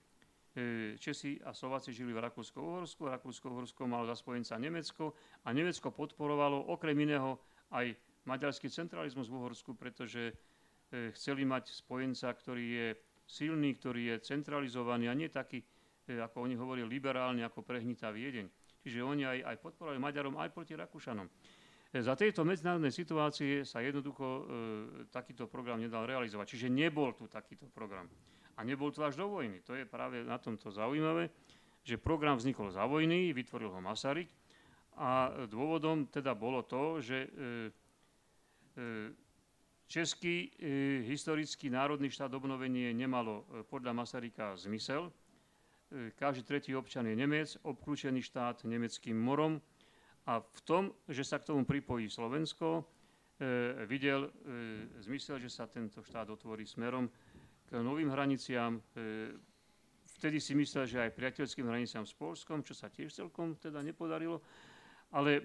Česi a Slováci žili v Rakúsko-Uhorsku, Rakúsko-Uhorsko malo za spojenca Nemecko a Nemecko podporovalo okrem iného aj maďarský centralizmus v Uhorsku, pretože e, chceli mať spojenca, ktorý je silný, ktorý je centralizovaný a nie taký, e, ako oni hovorili, liberálny ako prehnitá Viedeň. Čiže oni aj, aj podporovali Maďarom, aj proti Rakúšanom. E, za tejto medzinárodnej situácie sa jednoducho e, takýto program nedal realizovať. Čiže nebol tu takýto program. A nebol tu až do vojny. To je práve na tomto zaujímavé, že program vznikol za vojny, vytvoril ho Masaryk a dôvodom teda bolo to, že e, E, český e, historický národný štát obnovenie nemalo podľa Masaryka zmysel. Každý tretí občan je Nemec, obklúčený štát nemeckým morom a v tom, že sa k tomu pripojí Slovensko, videl zmysel, že sa tento štát otvorí smerom k novým hraniciám. Vtedy si myslel, že aj priateľským hraniciám s Polskom, čo sa tiež celkom teda nepodarilo. Ale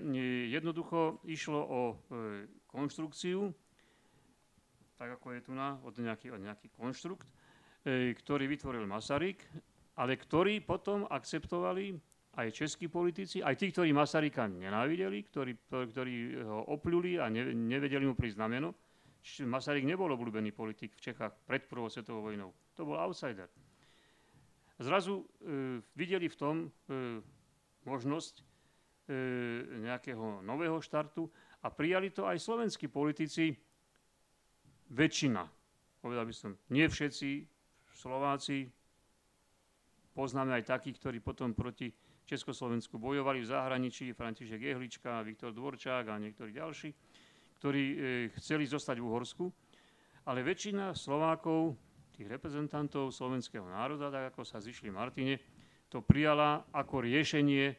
jednoducho išlo o konštrukciu, tak ako je tu na, od nejaký, od nejaký konštrukt, e, ktorý vytvoril Masaryk, ale ktorý potom akceptovali aj českí politici, aj tí, ktorí Masaryka nenávideli, ktorí, ktorí ho opľuli a ne, nevedeli mu prísť na meno. Masaryk nebol obľúbený politik v Čechách pred prvou svetovou vojnou. To bol outsider. Zrazu e, videli v tom e, možnosť e, nejakého nového štartu a prijali to aj slovenskí politici, väčšina, povedal by som, nie všetci Slováci, poznáme aj takých, ktorí potom proti Československu bojovali v zahraničí, František Jehlička, Viktor Dvorčák a niektorí ďalší, ktorí e, chceli zostať v Uhorsku, ale väčšina Slovákov, tých reprezentantov slovenského národa, tak ako sa zišli Martine, to prijala ako riešenie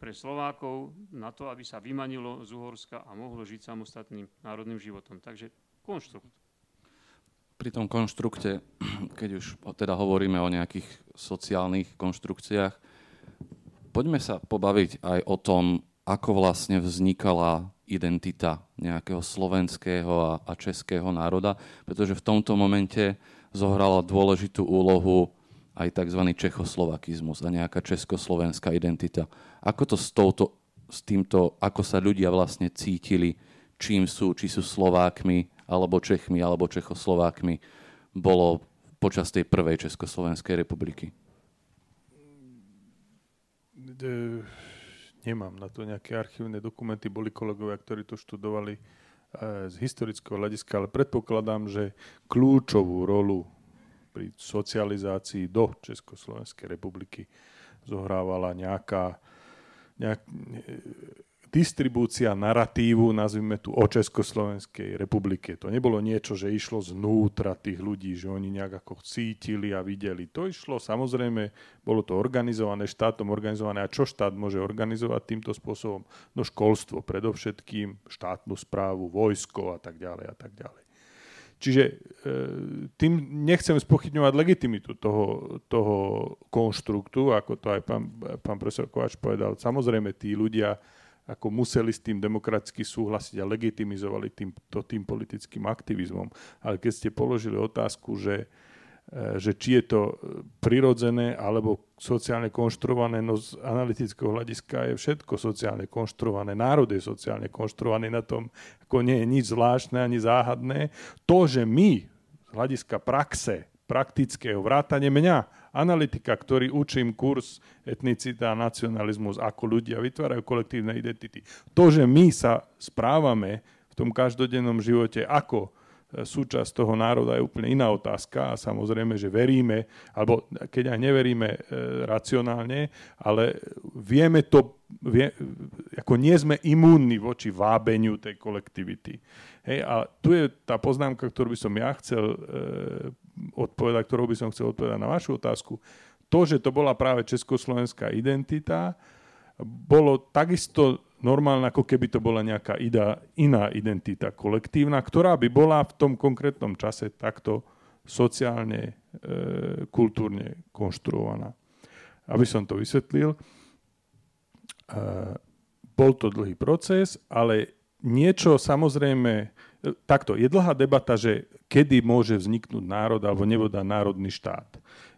pre Slovákov na to, aby sa vymanilo z Uhorska a mohlo žiť samostatným národným životom. Takže konštrukt. Pri tom konštrukte, keď už teda hovoríme o nejakých sociálnych konštrukciách, poďme sa pobaviť aj o tom, ako vlastne vznikala identita nejakého slovenského a, a českého národa, pretože v tomto momente zohrala dôležitú úlohu aj tzv. čechoslovakizmus a nejaká československá identita. Ako to s, touto, s týmto, ako sa ľudia vlastne cítili, čím sú, či sú Slovákmi, alebo Čechmi, alebo Čechoslovákmi, bolo počas tej prvej Československej republiky? Nemám na to nejaké archívne dokumenty, boli kolegovia, ktorí to študovali eh, z historického hľadiska, ale predpokladám, že kľúčovú rolu pri socializácii do Československej republiky zohrávala nejaká, nejak, distribúcia naratívu, nazvime tu o Československej republike. To nebolo niečo, že išlo znútra tých ľudí, že oni nejak ako cítili a videli. To išlo samozrejme, bolo to organizované, štátom organizované. A čo štát môže organizovať týmto spôsobom? No školstvo predovšetkým, štátnu správu, vojsko a tak ďalej a tak ďalej. Čiže e, tým nechcem spochybňovať legitimitu toho, toho konštruktu, ako to aj pán, pán profesor Kováč povedal. Samozrejme, tí ľudia ako museli s tým demokraticky súhlasiť a legitimizovali tým, to tým politickým aktivizmom. Ale keď ste položili otázku, že, e, že či je to prirodzené alebo sociálne konštruované, no z analytického hľadiska je všetko sociálne konštruované. Národ je sociálne konštruovaný na tom, ako nie je nič zvláštne ani záhadné. To, že my z hľadiska praxe praktického vrátane mňa, analytika, ktorý učím kurz etnicita a nacionalizmus, ako ľudia vytvárajú kolektívne identity. To, že my sa správame v tom každodennom živote ako e, súčasť toho národa je úplne iná otázka a samozrejme, že veríme, alebo keď aj neveríme e, racionálne, ale vieme to, vie, ako nie sme imúnni voči vábeniu tej kolektivity. Hej, a tu je tá poznámka, ktorú by som ja chcel e, odpovedať, ktorou by som chcel odpovedať na vašu otázku. To, že to bola práve československá identita, bolo takisto normálne, ako keby to bola nejaká ida, iná identita kolektívna, ktorá by bola v tom konkrétnom čase takto sociálne, e, kultúrne konštruovaná. Aby som to vysvetlil, e, bol to dlhý proces, ale niečo samozrejme takto, je dlhá debata, že kedy môže vzniknúť národ alebo nevoda národný štát.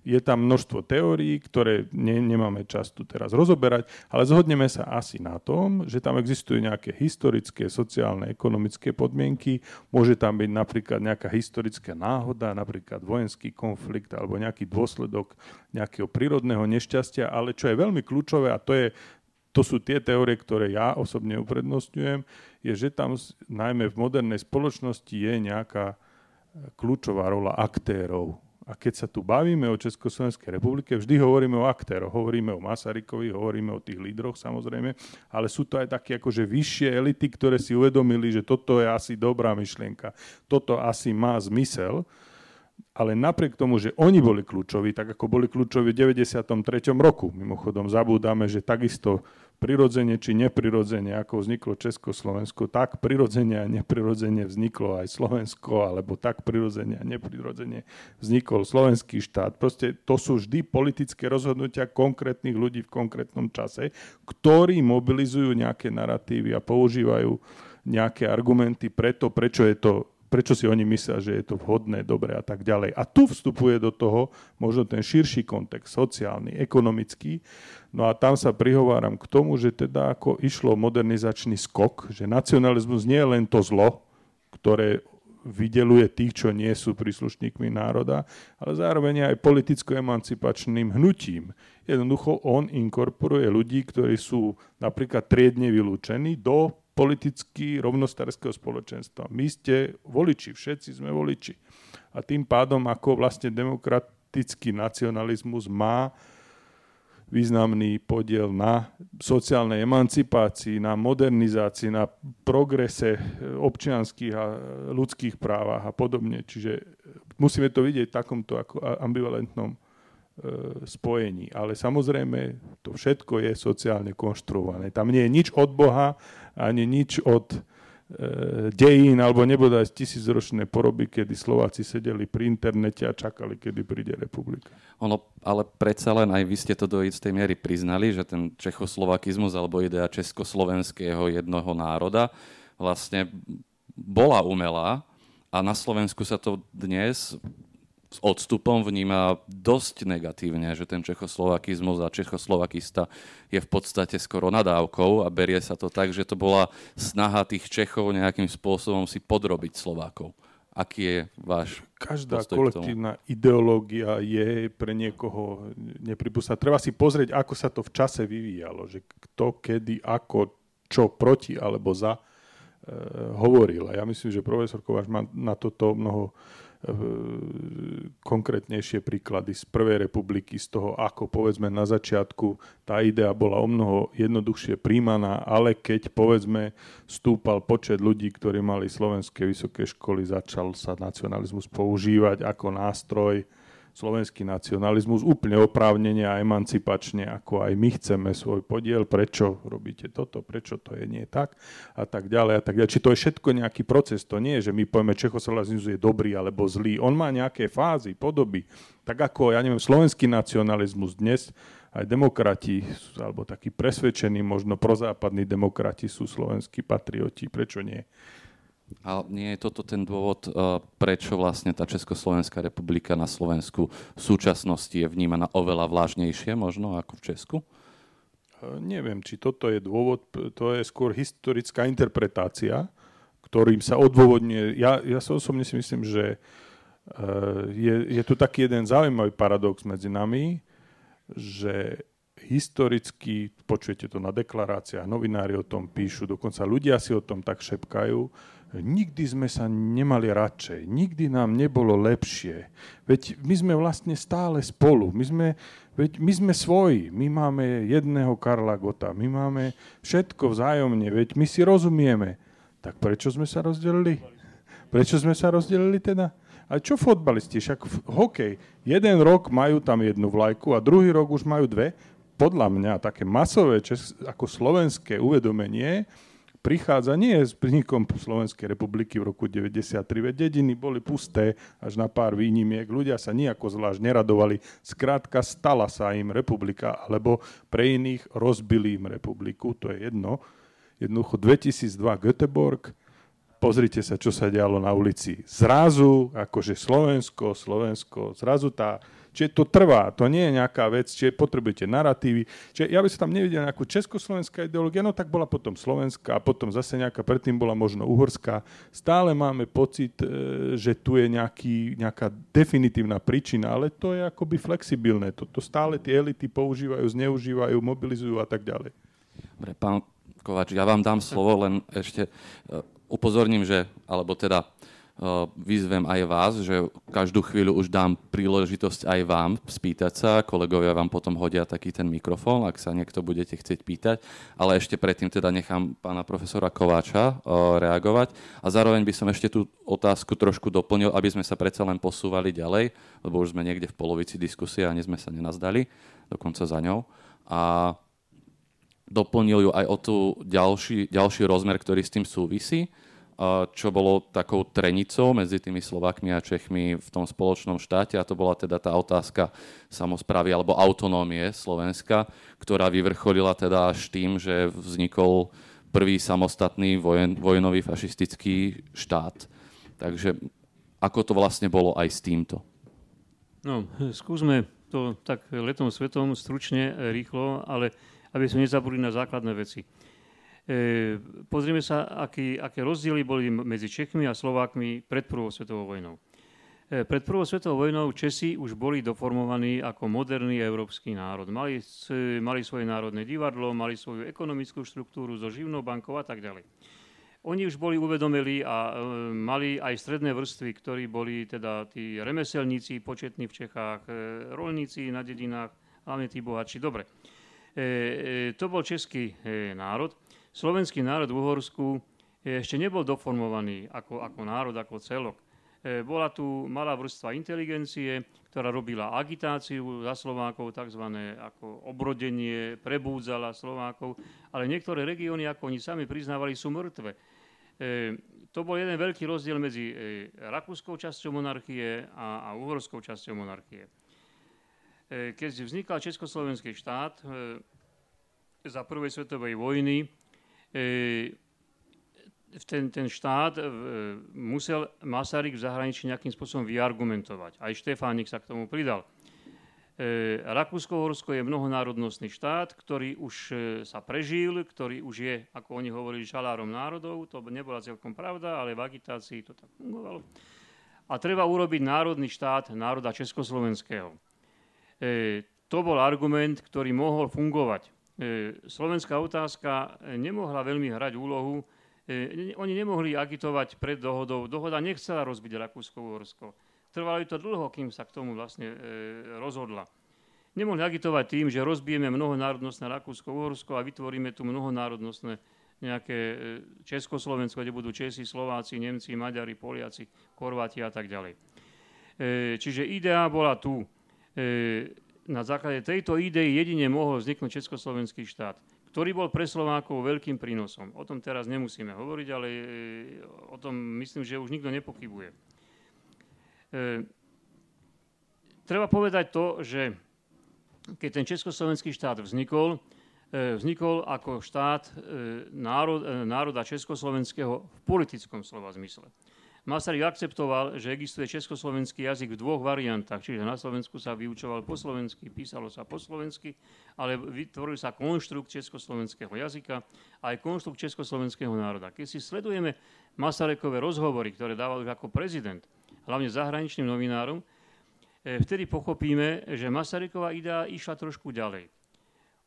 Je tam množstvo teórií, ktoré ne, nemáme čas tu teraz rozoberať, ale zhodneme sa asi na tom, že tam existujú nejaké historické, sociálne, ekonomické podmienky. Môže tam byť napríklad nejaká historická náhoda, napríklad vojenský konflikt alebo nejaký dôsledok nejakého prírodného nešťastia, ale čo je veľmi kľúčové a to je to sú tie teórie, ktoré ja osobne uprednostňujem, je, že tam najmä v modernej spoločnosti je nejaká e, kľúčová rola aktérov. A keď sa tu bavíme o Československej republike, vždy hovoríme o aktéroch. Hovoríme o Masarykovi, hovoríme o tých lídroch samozrejme, ale sú to aj také akože vyššie elity, ktoré si uvedomili, že toto je asi dobrá myšlienka. Toto asi má zmysel ale napriek tomu, že oni boli kľúčoví, tak ako boli kľúčoví v 93. roku, mimochodom zabúdame, že takisto prirodzene či neprirodzene, ako vzniklo Československo, tak prirodzene a neprirodzene vzniklo aj Slovensko, alebo tak prirodzene a neprirodzene vznikol slovenský štát. Proste to sú vždy politické rozhodnutia konkrétnych ľudí v konkrétnom čase, ktorí mobilizujú nejaké narratívy a používajú nejaké argumenty preto, prečo je to prečo si oni myslia, že je to vhodné, dobré a tak ďalej. A tu vstupuje do toho možno ten širší kontext, sociálny, ekonomický. No a tam sa prihováram k tomu, že teda ako išlo modernizačný skok, že nacionalizmus nie je len to zlo, ktoré vydeluje tých, čo nie sú príslušníkmi národa, ale zároveň aj politicko-emancipačným hnutím. Jednoducho on inkorporuje ľudí, ktorí sú napríklad triedne vylúčení do politicky rovnostárskeho spoločenstva. My ste voliči, všetci sme voliči. A tým pádom, ako vlastne demokratický nacionalizmus má významný podiel na sociálnej emancipácii, na modernizácii, na progrese občianských a ľudských právach a podobne. Čiže musíme to vidieť v takomto ako ambivalentnom E, spojení. Ale samozrejme, to všetko je sociálne konštruované. Tam nie je nič od Boha, ani nič od e, dejín, alebo nebodaj tisícročné poroby, kedy Slováci sedeli pri internete a čakali, kedy príde republika. Ono, ale predsa len aj vy ste to do istej miery priznali, že ten čechoslovakizmus alebo idea československého jednoho národa vlastne bola umelá a na Slovensku sa to dnes s odstupom vníma dosť negatívne, že ten čechoslovakizmus a čechoslovakista je v podstate skoro nadávkou a berie sa to tak, že to bola snaha tých Čechov nejakým spôsobom si podrobiť Slovákov. Aký je váš Každá kolektívna ideológia je pre niekoho nepripustná. Treba si pozrieť, ako sa to v čase vyvíjalo, že kto, kedy, ako, čo proti alebo za e, hovoril. A ja myslím, že profesor Kováš má na toto mnoho konkrétnejšie príklady z Prvej republiky, z toho, ako povedzme na začiatku tá idea bola o mnoho jednoduchšie príjmaná, ale keď povedzme stúpal počet ľudí, ktorí mali slovenské vysoké školy, začal sa nacionalizmus používať ako nástroj slovenský nacionalizmus úplne oprávnene a emancipačne, ako aj my chceme svoj podiel, prečo robíte toto, prečo to je nie tak a tak ďalej a tak ďalej. Či to je všetko nejaký proces, to nie je, že my povieme, Čechoslovenský je dobrý alebo zlý. On má nejaké fázy, podoby. Tak ako, ja neviem, slovenský nacionalizmus dnes, aj demokrati, alebo takí presvedčení, možno prozápadní demokrati sú slovenskí patrioti. Prečo nie? A nie je toto ten dôvod, eh, prečo vlastne tá Československá republika na Slovensku v súčasnosti je vnímaná oveľa vlážnejšie možno ako v Česku? Eh, neviem, či toto je dôvod, to je skôr historická interpretácia, ktorým sa odôvodňuje. Ja, ja sa osobne si myslím, že eh, je, je tu taký jeden zaujímavý paradox medzi nami, že historicky, počujete to na deklaráciách, novinári o tom píšu, dokonca ľudia si o tom tak šepkajú, nikdy sme sa nemali radšej, nikdy nám nebolo lepšie. Veď my sme vlastne stále spolu, my sme, veď my sme svoji, my máme jedného Karla Gota, my máme všetko vzájomne, veď my si rozumieme. Tak prečo sme sa rozdelili? Prečo sme sa rozdelili teda? A čo fotbalisti? Však hokej. Jeden rok majú tam jednu vlajku a druhý rok už majú dve. Podľa mňa také masové, čes, ako slovenské uvedomenie, prichádza nie s vznikom Slovenskej republiky v roku 93, veď dediny boli pusté až na pár výnimiek, ľudia sa nejako zvlášť neradovali, skrátka stala sa im republika, alebo pre iných rozbili im republiku, to je jedno. Jednoducho 2002 Göteborg, pozrite sa, čo sa dialo na ulici. Zrazu, akože Slovensko, Slovensko, zrazu tá Čiže to trvá, to nie je nejaká vec, čiže potrebujete narratívy. Čiže ja by som tam nevidel nejakú československá ideológia, no tak bola potom slovenská a potom zase nejaká, predtým bola možno uhorská. Stále máme pocit, e, že tu je nejaký, nejaká definitívna príčina, ale to je akoby flexibilné. Toto stále tie elity používajú, zneužívajú, mobilizujú a tak ďalej. Dobre, pán Kovač, ja vám dám slovo, len ešte e, upozorním, že, alebo teda vyzvem aj vás, že každú chvíľu už dám príležitosť aj vám spýtať sa. Kolegovia vám potom hodia taký ten mikrofón, ak sa niekto budete chcieť pýtať. Ale ešte predtým teda nechám pána profesora Kováča reagovať. A zároveň by som ešte tú otázku trošku doplnil, aby sme sa predsa len posúvali ďalej, lebo už sme niekde v polovici diskusie a ani sme sa nenazdali, dokonca za ňou. A doplnil ju aj o tú ďalší, ďalší rozmer, ktorý s tým súvisí čo bolo takou trenicou medzi tými Slovakmi a Čechmi v tom spoločnom štáte a to bola teda tá otázka samozprávy alebo autonómie Slovenska, ktorá vyvrcholila teda až tým, že vznikol prvý samostatný vojen, vojnový fašistický štát. Takže ako to vlastne bolo aj s týmto? No, skúsme to tak letom svetom stručne, rýchlo, ale aby sme nezabudli na základné veci. E, pozrieme sa, aký, aké rozdiely boli medzi Čechmi a Slovákmi pred prvou svetovou vojnou. E, pred prvou svetovou vojnou Česi už boli doformovaní ako moderný európsky národ. Mali, mali svoje národné divadlo, mali svoju ekonomickú štruktúru so živnou bankou a tak ďalej. Oni už boli uvedomili a e, mali aj stredné vrstvy, ktorí boli teda tí remeselníci početní v Čechách, e, rolníci na dedinách, hlavne tí bohatší. Dobre. E, e, to bol český e, národ. Slovenský národ v Uhorsku ešte nebol doformovaný ako, ako národ, ako celok. E, bola tu malá vrstva inteligencie, ktorá robila agitáciu za Slovákov, tzv. ako obrodenie, prebúdzala Slovákov, ale niektoré regióny, ako oni sami priznávali, sú mŕtve. E, to bol jeden veľký rozdiel medzi rakúskou časťou monarchie a, a uhorskou časťou monarchie. Keď vznikal Československý štát za prvej svetovej vojny, ten, ten štát e, musel Masaryk v zahraničí nejakým spôsobom vyargumentovať. Aj Štefánik sa k tomu pridal. E, Rakúsko-Horsko je mnohonárodnostný štát, ktorý už sa prežil, ktorý už je, ako oni hovorili, žalárom národov. To nebola celkom pravda, ale v agitácii to tak fungovalo. A treba urobiť národný štát národa Československého. To bol argument, ktorý mohol fungovať. E, slovenská otázka e, nemohla veľmi hrať úlohu. E, oni nemohli agitovať pred dohodou. Dohoda nechcela rozbiť Rakúsko-Uhorsko. trvalo to dlho, kým sa k tomu vlastne rozhodla. Nemohli agitovať tým, že rozbijeme mnohonárodnostné Rakúsko-Uhorsko a vytvoríme tu mnohonárodnostné nejaké Československo, kde budú Česi, Slováci, Nemci, Maďari, Poliaci, Korváti a tak ďalej. Čiže idea bola tu. E, na základe tejto idei jedine mohol vzniknúť Československý štát, ktorý bol pre Slovákov veľkým prínosom. O tom teraz nemusíme hovoriť, ale o tom myslím, že už nikto nepochybuje. Treba povedať to, že keď ten Československý štát vznikol, e, vznikol ako štát e, národ, e, národa československého v politickom slova zmysle. Masaryk akceptoval, že existuje československý jazyk v dvoch variantách, čiže na Slovensku sa vyučoval po slovensky, písalo sa po slovensky, ale vytvoril sa konštrukt československého jazyka a aj konštrukt československého národa. Keď si sledujeme Masarykové rozhovory, ktoré dával už ako prezident, hlavne zahraničným novinárom, E, vtedy pochopíme, že Masaryková idea išla trošku ďalej.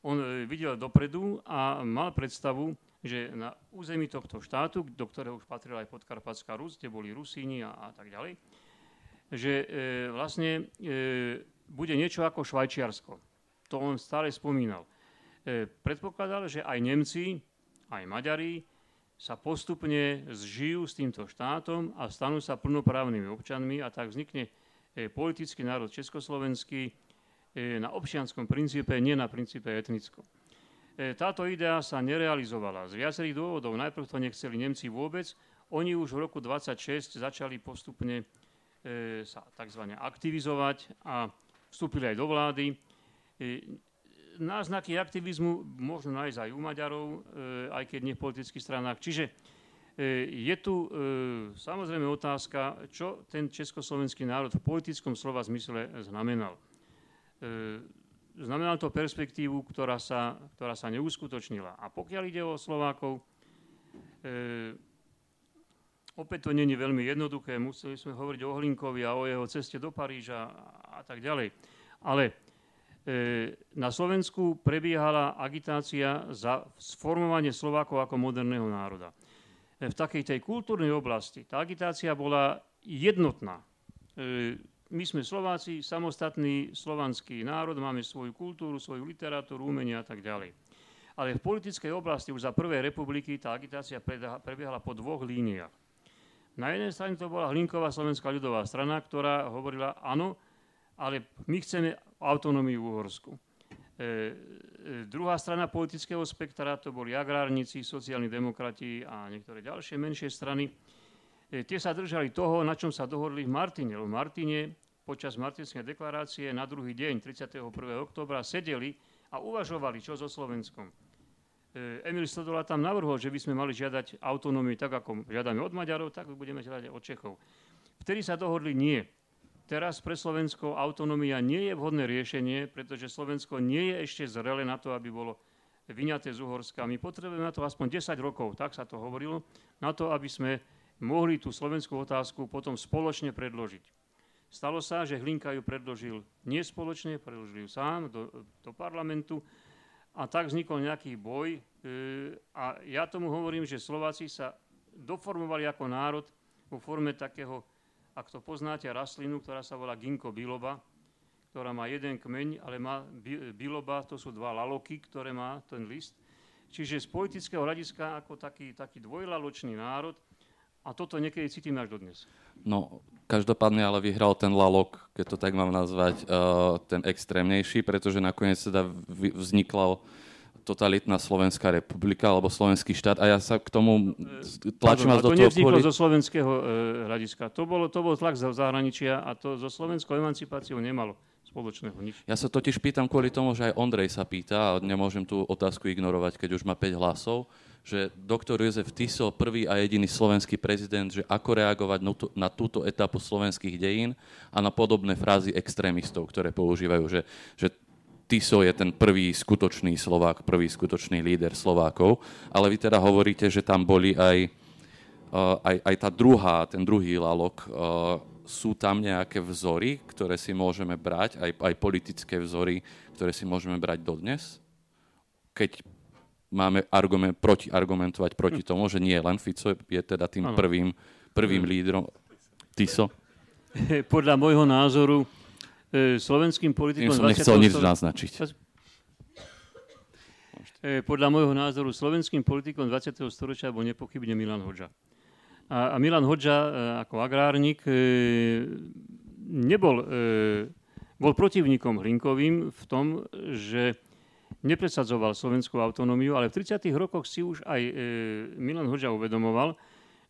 On e, videl dopredu a mal predstavu, že na území tohto štátu, do ktorého už patrila aj podkarpatská Rus, kde boli Rusíni a, a tak ďalej, že e, vlastne e, bude niečo ako Švajčiarsko. To on stále spomínal. E, predpokladal, že aj Nemci, aj Maďari sa postupne zžijú s týmto štátom a stanú sa plnoprávnymi občanmi a tak vznikne E, politický národ československý e, na občianskom princípe, nie na princípe etnickom. E, táto idea sa nerealizovala z viacerých dôvodov. Najprv to nechceli Nemci vôbec. Oni už v roku 26 začali postupne sa tzv. aktivizovať a vstúpili aj do vlády. Náznaky aktivizmu možno nájsť aj u Maďarov, aj keď nie v politických stranách. Čiže E, je tu e, samozrejme otázka, čo ten československý národ v politickom slova zmysle znamenal. E, znamenal to perspektívu, ktorá sa, ktorá sa neuskutočnila. A pokiaľ ide o Slovákov, opäť to není veľmi jednoduché. Museli sme hovoriť o Hlinkovi a o jeho ceste do Paríža a tak ďalej. Ale na Slovensku prebiehala agitácia za sformovanie Slovákov ako moderného národa v takej tej kultúrnej oblasti tá agitácia bola jednotná. E, my sme Slováci, samostatný slovanský národ, máme svoju kultúru, svoju literatúru, umenie a tak ďalej. Ale v politickej oblasti už za prvej republiky tá agitácia prebiehala po dvoch líniách. Na jednej strane to bola Hlinková slovenská ľudová strana, ktorá hovorila, áno, ale my chceme autonómiu v Uhorsku. E, e, druhá strana politického spektra to boli agrárnici, sociálni demokrati a niektoré ďalšie menšie strany. E, tie sa držali toho, na čom sa dohodli v Martine. V Martine počas Martinskej deklarácie na druhý deň, 31. oktobra, sedeli a uvažovali, čo so Slovenskom. E, Emil Stodola tam navrhol, že by sme mali žiadať autonómiu tak, ako žiadame od Maďarov, tak budeme žiadať od Čechov. Vtedy sa dohodli nie teraz pre Slovensko autonómia nie je vhodné riešenie, pretože Slovensko nie je ešte zrele na to, aby bolo vyňaté z Uhorska. My potrebujeme na to aspoň 10 rokov, tak sa to hovorilo, na to, aby sme mohli tú slovenskú otázku potom spoločne predložiť. Stalo sa, že Hlinka ju predložil nie spoločne, predložil ju sám do, do parlamentu a tak vznikol nejaký boj. E, a ja tomu hovorím, že Slováci sa doformovali ako národ vo forme takého ak to poznáte, rastlinu, ktorá sa volá ginkgo biloba, ktorá má jeden kmeň, ale má biloba, to sú dva laloky, ktoré má ten list. Čiže z politického hľadiska ako taký, taký dvojlaločný národ a toto niekedy cítim až dodnes. No, každopádne ale vyhral ten lalok, keď to tak mám nazvať, uh, ten extrémnejší, pretože nakoniec teda vznikla totalitná Slovenská republika alebo Slovenský štát a ja sa k tomu tlačím vás do toho... To nevzniklo kvôli... zo slovenského e, hľadiska. To, bolo, to bol tlak z zahraničia a to so slovenskou emancipáciou nemalo spoločného nič. Ja sa totiž pýtam kvôli tomu, že aj Ondrej sa pýta a nemôžem tú otázku ignorovať, keď už má 5 hlasov, že doktor Jozef Tiso, prvý a jediný slovenský prezident, že ako reagovať na túto etapu slovenských dejín a na podobné frázy extrémistov, ktoré používajú, že, že Tiso je ten prvý skutočný Slovák, prvý skutočný líder Slovákov, ale vy teda hovoríte, že tam boli aj, uh, aj, aj tá druhá, ten druhý lalok. Uh, sú tam nejaké vzory, ktoré si môžeme brať, aj, aj politické vzory, ktoré si môžeme brať dodnes? Keď máme argument, proti hm. tomu, že nie len Fico je teda tým prvým, prvým hm. lídrom. Tiso? podľa môjho názoru e, slovenským politikom... Tým som nechcel nič naznačiť. E, podľa môjho názoru slovenským politikom 20. storočia bol nepochybne Milan Hoďa. A, a Milan Hoďa e, ako agrárnik nebol, bol protivníkom Hlinkovým v tom, že nepresadzoval slovenskú autonómiu, ale v 30. rokoch si už aj Milan Hoďa uvedomoval,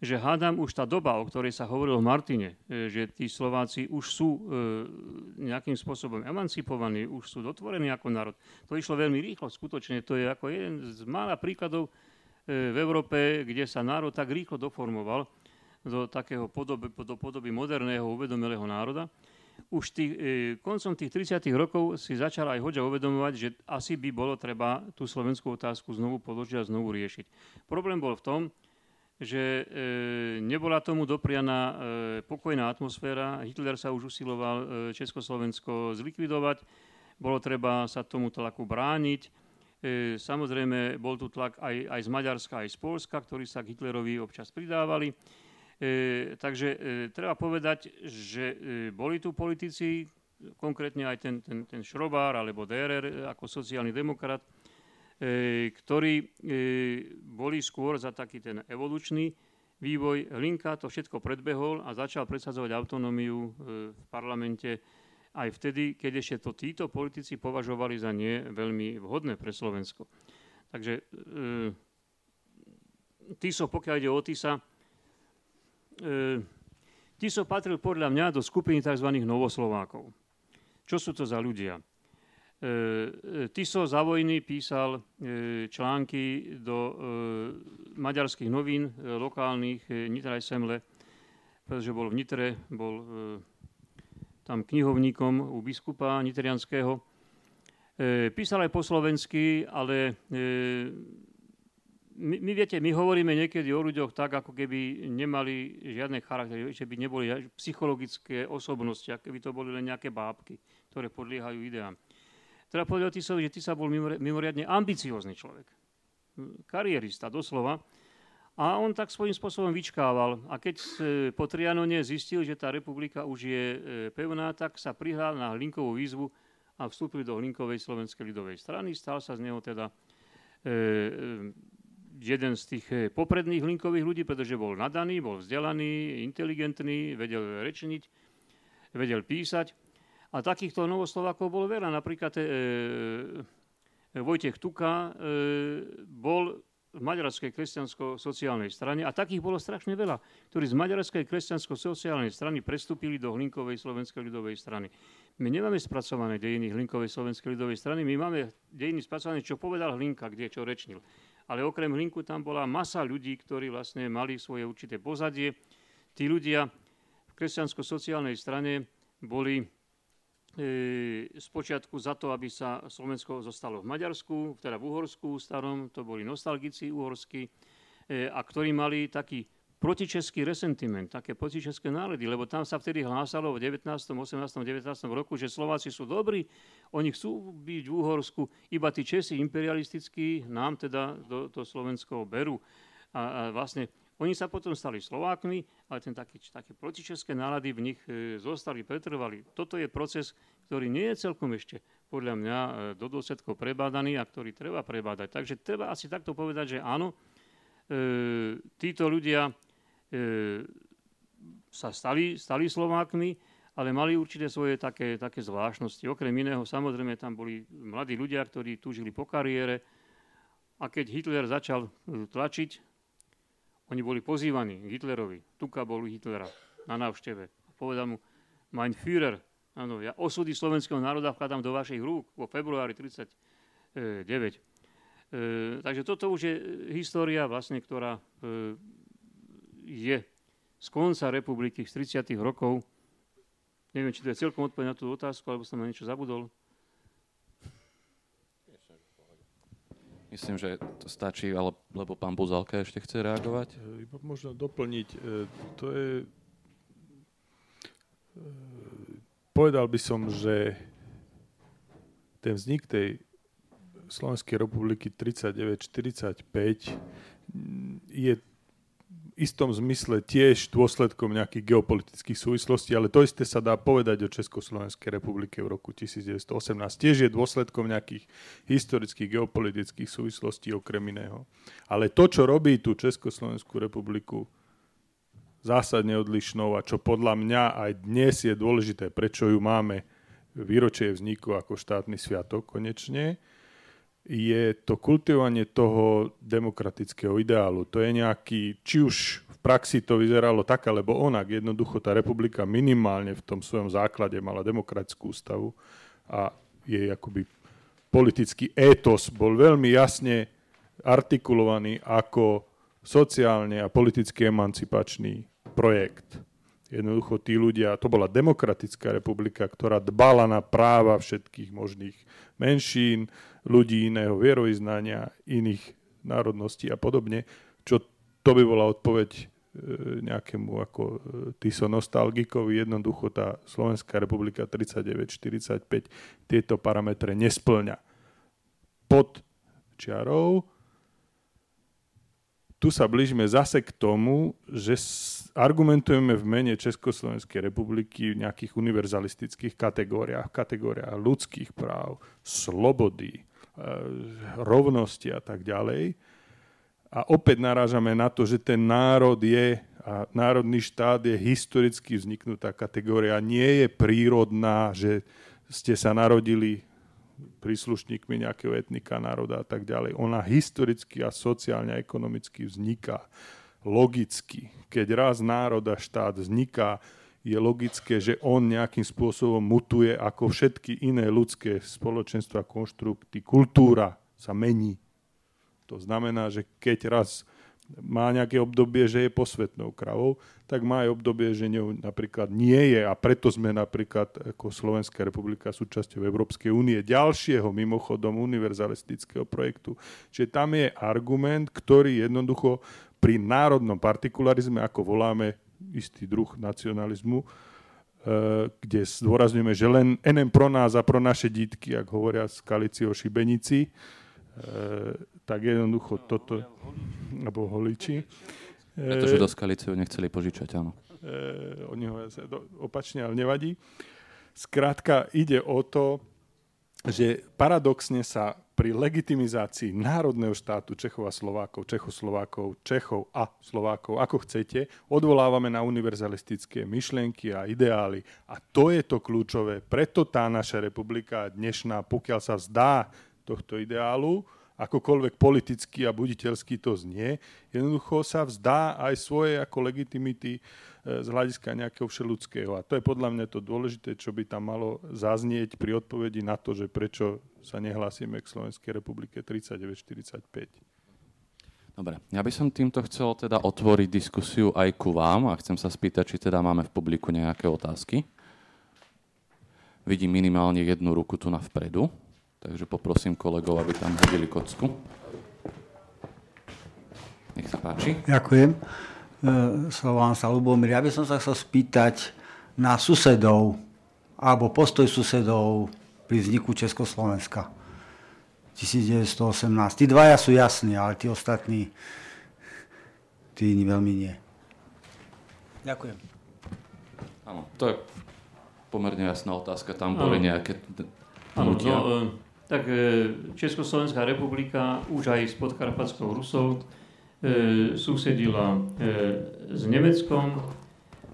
že hádam už tá doba, o ktorej sa hovorilo v Martine, e, že tí Slováci už sú e, nejakým spôsobom emancipovaní, už sú dotvorení ako národ. To išlo veľmi rýchlo, skutočne. To je ako jeden z mála príkladov e, v Európe, kde sa národ tak rýchlo doformoval do takého podoby, do podoby moderného, uvedomelého národa. Už tých, e, koncom tých 30. rokov si začal aj Hoďa uvedomovať, že asi by bolo treba tú slovenskú otázku znovu položiť a znovu riešiť. Problém bol v tom, že e, nebola tomu doprianá e, pokojná atmosféra. Hitler sa už usiloval Československo zlikvidovať. Bolo treba sa tomu tlaku brániť. Samozrejme, bol tu tlak aj, aj z Maďarska, aj z Polska, ktorí sa k Hitlerovi občas pridávali. E, takže e, treba povedať, že e, boli tu politici, konkrétne aj ten, ten, ten Šrobár alebo DRR ako sociálny demokrat, ktorí boli skôr za taký ten evolučný vývoj. Hlinka to všetko predbehol a začal presadzovať autonómiu v parlamente aj vtedy, keď ešte to títo politici považovali za nie veľmi vhodné pre Slovensko. Takže e, Tiso, pokiaľ ide o Tisa, Tiso patril podľa mňa do skupiny tzv. novoslovákov. Čo sú to za ľudia? E, e, Tiso za vojny písal e, články do maďarských novín lokálnych Nitra Semle, pretože bol v Nitre, bol tam knihovníkom u biskupa nitrianského. Písal aj po slovensky, ale my, my viete, my hovoríme niekedy o ľuďoch tak, ako keby nemali žiadne charaktery, že by neboli psychologické osobnosti, ako keby to boli len nejaké bábky, ktoré podliehajú ideám. Treba povedať o Tisovi, že Tisa bol mimoriadne ambiciózny človek. Karierista, doslova. A on tak svojím spôsobom vyčkával. A keď po Trianone zistil, že tá republika už je e, pevná, tak sa prihral na Hlinkovú výzvu a vstúpil do Hlinkovej slovenskej ľudovej strany. Stal sa z neho teda e, e, jeden z tých popredných Hlinkových ľudí, pretože bol nadaný, bol vzdelaný, inteligentný, vedel rečniť, vedel písať. A takýchto novoslovákov bolo veľa. Napríklad e, Vojtech Tuka e, bol v Maďarskej kresťansko-sociálnej strane a takých bolo strašne veľa, ktorí z Maďarskej kresťansko-sociálnej strany prestúpili do Hlinkovej slovenskej ľudovej strany. My nemáme spracované dejiny Hlinkovej slovenskej ľudovej strany, my máme dejiny spracované, čo povedal Hlinka, kde čo rečnil. Ale okrem Hlinku tam bola masa ľudí, ktorí vlastne mali svoje určité pozadie. Tí ľudia v kresťansko-sociálnej strane boli E, spočiatku za to, aby sa Slovensko zostalo v Maďarsku, teda v Uhorsku starom, to boli nostalgici uhorskí, e, a ktorí mali taký protičeský resentiment, také protičeské nálady, lebo tam sa vtedy hlásalo v 19., 18., 19. roku, že Slováci sú dobrí, oni chcú byť v Uhorsku, iba tí Česi imperialistickí nám teda do, do Slovensko berú. A, a vlastne oni sa potom stali Slovákmi, ale ten taký, také protičeské nálady v nich e, zostali, pretrvali. Toto je proces, ktorý nie je celkom ešte podľa mňa e, do dôsledkov prebádaný a ktorý treba prebádať. Takže treba asi takto povedať, že áno, e, títo ľudia sa stali, stali Slovákmi, ale mali určité svoje také, také zvláštnosti. Okrem iného, samozrejme, tam boli mladí ľudia, ktorí túžili po kariére a keď Hitler začal e, tlačiť oni boli pozývaní Hitlerovi. Tuka bol Hitlera na návšteve. Povedal mu, mein Führer, áno, ja osudy slovenského národa vkladám do vašich rúk vo februári 1939. E, takže toto už je história, vlastne, ktorá e, je z konca republiky z 30. rokov. Neviem, či to je celkom odpoveď na tú otázku, alebo som na niečo zabudol. Myslím, že to stačí, ale, lebo pán Buzalka ešte chce reagovať. E, iba možno doplniť. E, to je... E, povedal by som, že ten vznik tej Slovenskej republiky 39-45 je istom zmysle tiež dôsledkom nejakých geopolitických súvislostí, ale to isté sa dá povedať o Československej republike v roku 1918. Tiež je dôsledkom nejakých historických geopolitických súvislostí okrem iného. Ale to, čo robí tú Československú republiku zásadne odlišnou a čo podľa mňa aj dnes je dôležité, prečo ju máme výročie vzniku ako štátny sviatok konečne, je to kultivovanie toho demokratického ideálu. To je nejaký, či už v praxi to vyzeralo tak, alebo onak. Jednoducho tá republika minimálne v tom svojom základe mala demokratickú ústavu a jej akoby politický étos bol veľmi jasne artikulovaný ako sociálne a politicky emancipačný projekt. Jednoducho tí ľudia, to bola demokratická republika, ktorá dbala na práva všetkých možných menšín, ľudí iného vierovýznania, iných národností a podobne, čo to by bola odpoveď e, nejakému ako e, Tiso nostalgikovi. Jednoducho tá Slovenská republika 39-45 tieto parametre nesplňa. Pod čiarou tu sa blížime zase k tomu, že argumentujeme v mene Československej republiky v nejakých univerzalistických kategóriách, kategóriách ľudských práv, slobody, rovnosti a tak ďalej. A opäť narážame na to, že ten národ je a národný štát je historicky vzniknutá kategória, nie je prírodná, že ste sa narodili príslušníkmi nejakého etnika, národa a tak ďalej. Ona historicky a sociálne a ekonomicky vzniká logicky. Keď raz národ a štát vzniká, je logické, že on nejakým spôsobom mutuje ako všetky iné ľudské spoločenstva, konštrukty. Kultúra sa mení. To znamená, že keď raz má nejaké obdobie, že je posvetnou kravou, tak má aj obdobie, že ňou napríklad nie je a preto sme napríklad ako Slovenská republika súčasťou Európskej únie ďalšieho mimochodom univerzalistického projektu. Čiže tam je argument, ktorý jednoducho pri národnom partikularizme, ako voláme istý druh nacionalizmu, eh, kde zdôrazňujeme, že len enem pro nás a pro naše dítky, ak hovoria skalici o šibenici, eh, tak jednoducho toto, alebo holiči. Pretože do skalice ho nechceli požičať, áno. Eh, oni ho opačne, ale nevadí. Skrátka, ide o to, že paradoxne sa pri legitimizácii národného štátu Čechov a Slovákov, Čechoslovákov, Čechov a Slovákov, ako chcete, odvolávame na univerzalistické myšlienky a ideály. A to je to kľúčové. Preto tá naša republika dnešná, pokiaľ sa vzdá tohto ideálu, akokoľvek politicky a buditeľsky to znie, jednoducho sa vzdá aj svoje ako legitimity z hľadiska nejakého všeludského. A to je podľa mňa to dôležité, čo by tam malo zaznieť pri odpovedi na to, že prečo sa nehlásime k Slovenskej republike 39-45. Dobre, ja by som týmto chcel teda otvoriť diskusiu aj ku vám a chcem sa spýtať, či teda máme v publiku nejaké otázky. Vidím minimálne jednu ruku tu na vpredu, takže poprosím kolegov, aby tam hodili kocku. Nech sa páči. Ďakujem. E, Slován sa Lubomír. Ja by som sa chcel spýtať na susedov, alebo postoj susedov pri vzniku Československa. 1918. Tí dvaja sú jasní, ale tí ostatní, tí veľmi nie. Ďakujem. Áno, to je pomerne jasná otázka. Tam boli nejaké Áno, no, tak e, Československá republika už aj s podkarpatskou Rusou E, susedila e, s Nemeckom,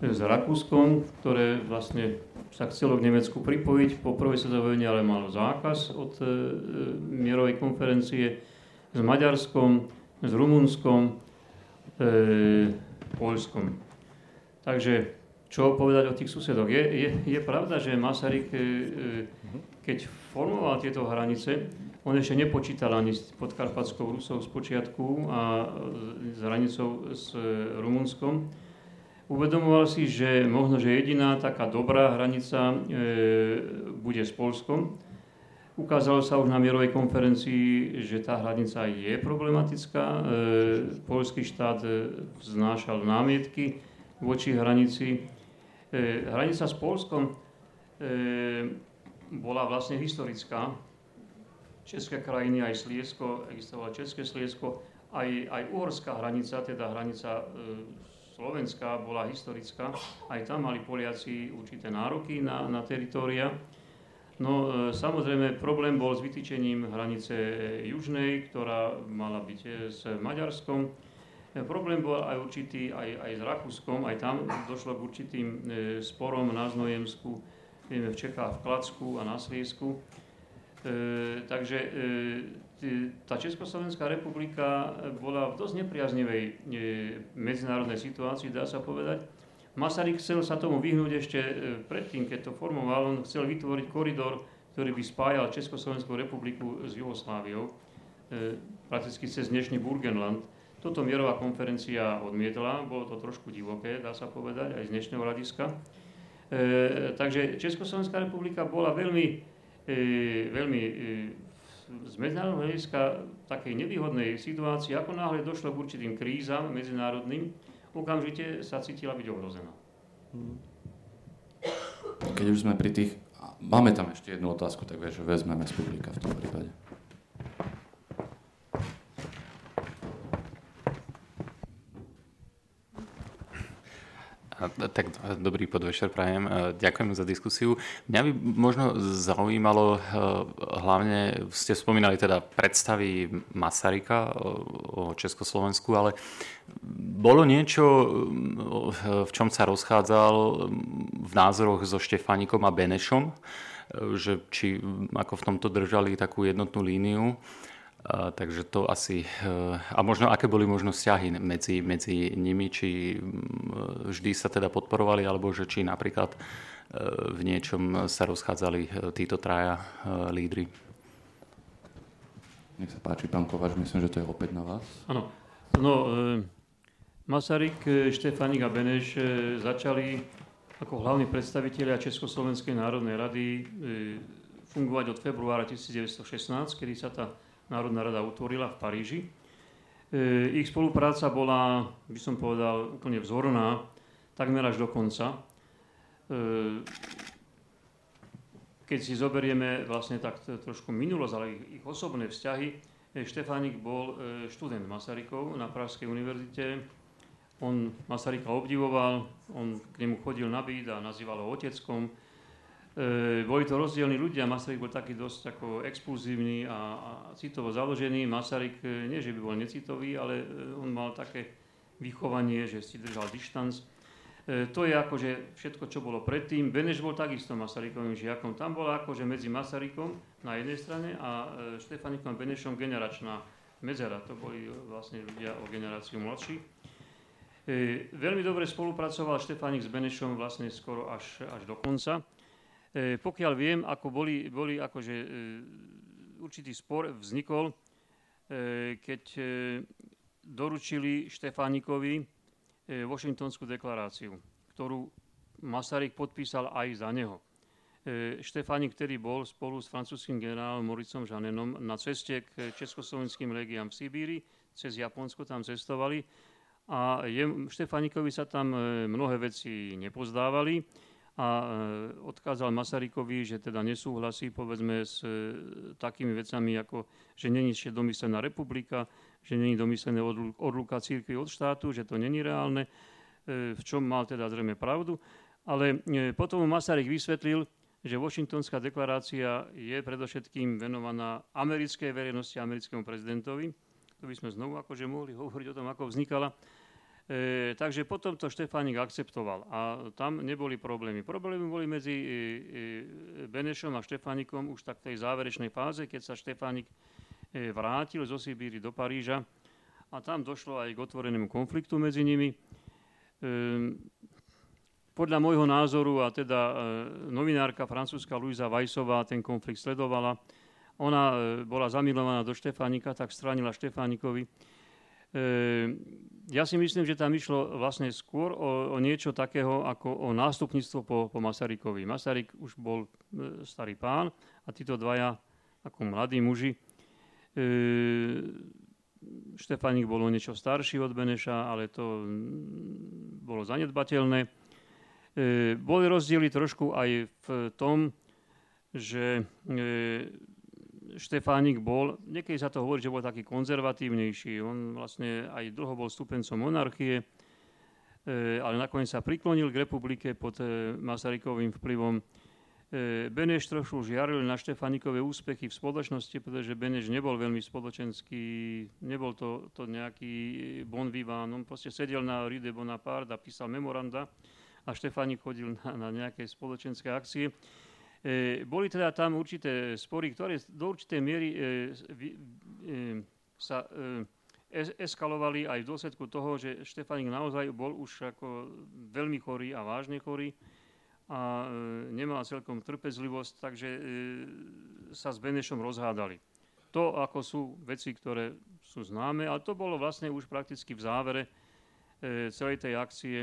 e, s Rakúskom, ktoré vlastne sa chcelo k Nemecku pripojiť po prvej svetovej vojne, ale malo zákaz od mierovej konferencie, s Maďarskom, s Rumunskom, e, Polskom. Takže čo povedať o tých susedoch? Je, je, je pravda, že Masaryk, e, keď formoval tieto hranice, on ešte nepočítal ani s podkarpatskou Rusou z počiatku a s hranicou s Rumunskom. Uvedomoval si, že možno, že jediná taká dobrá hranica e, bude s Polskom. Ukázalo sa už na mierovej konferencii, že tá hranica je problematická. E, polský štát e, vznášal námietky voči hranici. E, hranica s Polskom e, bola vlastne historická, České krajiny, aj Sliesko, existovalo České Sliesko aj, aj uhorská hranica, teda hranica e, Slovenska bola historická, aj tam mali Poliaci určité nároky na, na teritória. No e, samozrejme problém bol s vytýčením hranice južnej, ktorá mala byť e, s Maďarskom. Problém bol aj určitý aj, aj s Rakúskom, aj tam došlo k určitým sporom na Znojemsku, v Čechách, v Klacku a na Sliesku. E, takže e, tá Československá republika bola v dosť nepriaznivej e, medzinárodnej situácii, dá sa povedať. Masaryk chcel sa tomu vyhnúť ešte e, predtým, keď to formoval. On chcel vytvoriť koridor, ktorý by spájal Československú republiku s Jugosláviou, e, prakticky cez dnešný Burgenland. Toto mierová konferencia odmietla, bolo to trošku divoké, dá sa povedať, aj z dnešného hľadiska. E, takže Československá republika bola veľmi E, veľmi e, z medzinárodného hľadiska takej nevýhodnej situácii, ako náhle došlo k určitým krízam medzinárodným, okamžite sa cítila byť ohrozená. Keď už sme pri tých... Máme tam ešte jednu otázku, tak vieš, vezmeme z publika v tom prípade. Tak dobrý podvečer prajem. E, ďakujem za diskusiu. Mňa by možno zaujímalo, e, hlavne ste spomínali teda predstavy Masarika o Československu, ale bolo niečo, e, v čom sa rozchádzal v názoroch so Štefánikom a Benešom, že či ako v tomto držali takú jednotnú líniu a, takže to asi... E, a možno, aké boli možno vzťahy medzi, medzi nimi, či vždy sa teda podporovali, alebo že či napríklad e, v niečom sa rozchádzali títo traja lídry. Nech sa páči, pán Kovač, myslím, že to je opäť na vás. Áno. No, Masaryk, Štefanik a Beneš začali ako hlavní predstavitelia Československej národnej rady fungovať od februára 1916, kedy sa tá Národná rada utvorila v Paríži. E, ich spolupráca bola, by som povedal, úplne vzorná, takmer až do konca. E, keď si zoberieme vlastne tak trošku minulosť, ale ich, ich osobné vzťahy, e, Štefánik bol študent Masarykov na Pražskej univerzite. On Masaryka obdivoval, on k nemu chodil na byt a nazýval ho oteckom E, boli to rozdielni ľudia, Masaryk bol taký dosť ako expulzívny a, a citovo založený. Masaryk e, nie, že by bol necitový, ale e, on mal také vychovanie, že si držal dištanc. To je akože všetko, čo bolo predtým. Beneš bol takisto Masarykovým žiakom. Tam bola akože medzi Masarykom na jednej strane a Štefanikom Benešom generačná medzera. To boli vlastne ľudia o generáciu mladší. E, veľmi dobre spolupracoval Štefanik s Benešom vlastne skoro až, až do konca. E, pokiaľ viem, ako boli, boli akože e, určitý spor vznikol, e, keď doručili Štefánikovi Washingtonskú deklaráciu, ktorú Masaryk podpísal aj za neho. Štefánik, ktorý bol spolu s francúzským generálom Moricom Žanenom na ceste k československým legiám v Sibíri, cez Japonsko tam cestovali a je, Štefánikovi sa tam mnohé veci nepozdávali a e, odkázal Masarykovi, že teda nesúhlasí povedzme s e, takými vecami, ako že není ešte domyslená republika, že není domyslené odluka církvy od štátu, že to není reálne, e, v čom mal teda zrejme pravdu. Ale potom Masaryk vysvetlil, že Washingtonská deklarácia je predovšetkým venovaná americkej verejnosti, americkému prezidentovi. Tu by sme znovu akože mohli hovoriť o tom, ako vznikala E, takže potom to Štefánik akceptoval a tam neboli problémy. Problémy boli medzi e, e, Benešom a Štefánikom už tak v tej záverečnej fáze, keď sa Štefánik e, vrátil zo Sibíry do Paríža a tam došlo aj k otvorenému konfliktu medzi nimi. E, podľa môjho názoru, a teda e, novinárka francúzska Luisa Vajsová ten konflikt sledovala, ona e, bola zamilovaná do Štefánika, tak stránila Štefánikovi. E, ja si myslím, že tam išlo vlastne skôr o, o niečo takého ako o nástupníctvo po, po Masarykovi. Masaryk už bol e, starý pán a títo dvaja ako mladí muži. E, Štefanik bol niečo starší od Beneša, ale to mm, bolo zanedbateľné. E, boli rozdiely trošku aj v tom, že e, Štefánik bol, niekedy sa to hovorí, že bol taký konzervatívnejší. On vlastne aj dlho bol stupencom monarchie, ale nakoniec sa priklonil k republike pod Masarykovým vplyvom. Beneš trošku žiaril na Štefanikové úspechy v spoločnosti, pretože Beneš nebol veľmi spoločenský, nebol to, to nejaký bon vivant, on proste sedel na Rue de Bonaparte a písal memoranda a Štefanik chodil na, na nejaké spoločenské akcie. E, boli teda tam určité spory, ktoré do určitej miery e, e, sa eskalovali aj v dôsledku toho, že Štefanik naozaj bol už ako veľmi chorý a vážne chorý a nemal celkom trpezlivosť, takže sa s Benešom rozhádali. To ako sú veci, ktoré sú známe, ale to bolo vlastne už prakticky v závere celej tej akcie.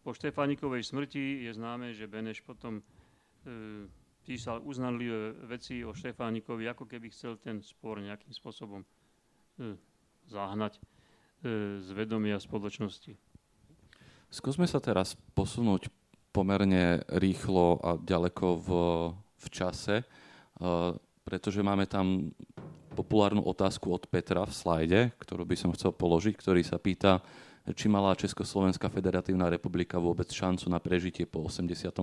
Po Štefánikovej smrti je známe, že Beneš potom písal uznanlivé veci o Štefánikovi, ako keby chcel ten spor nejakým spôsobom zahnať z vedomia spoločnosti. Skúsme sa teraz posunúť pomerne rýchlo a ďaleko v, v čase, uh, pretože máme tam populárnu otázku od Petra v slajde, ktorú by som chcel položiť, ktorý sa pýta, či mala Československá federatívna republika vôbec šancu na prežitie po 89.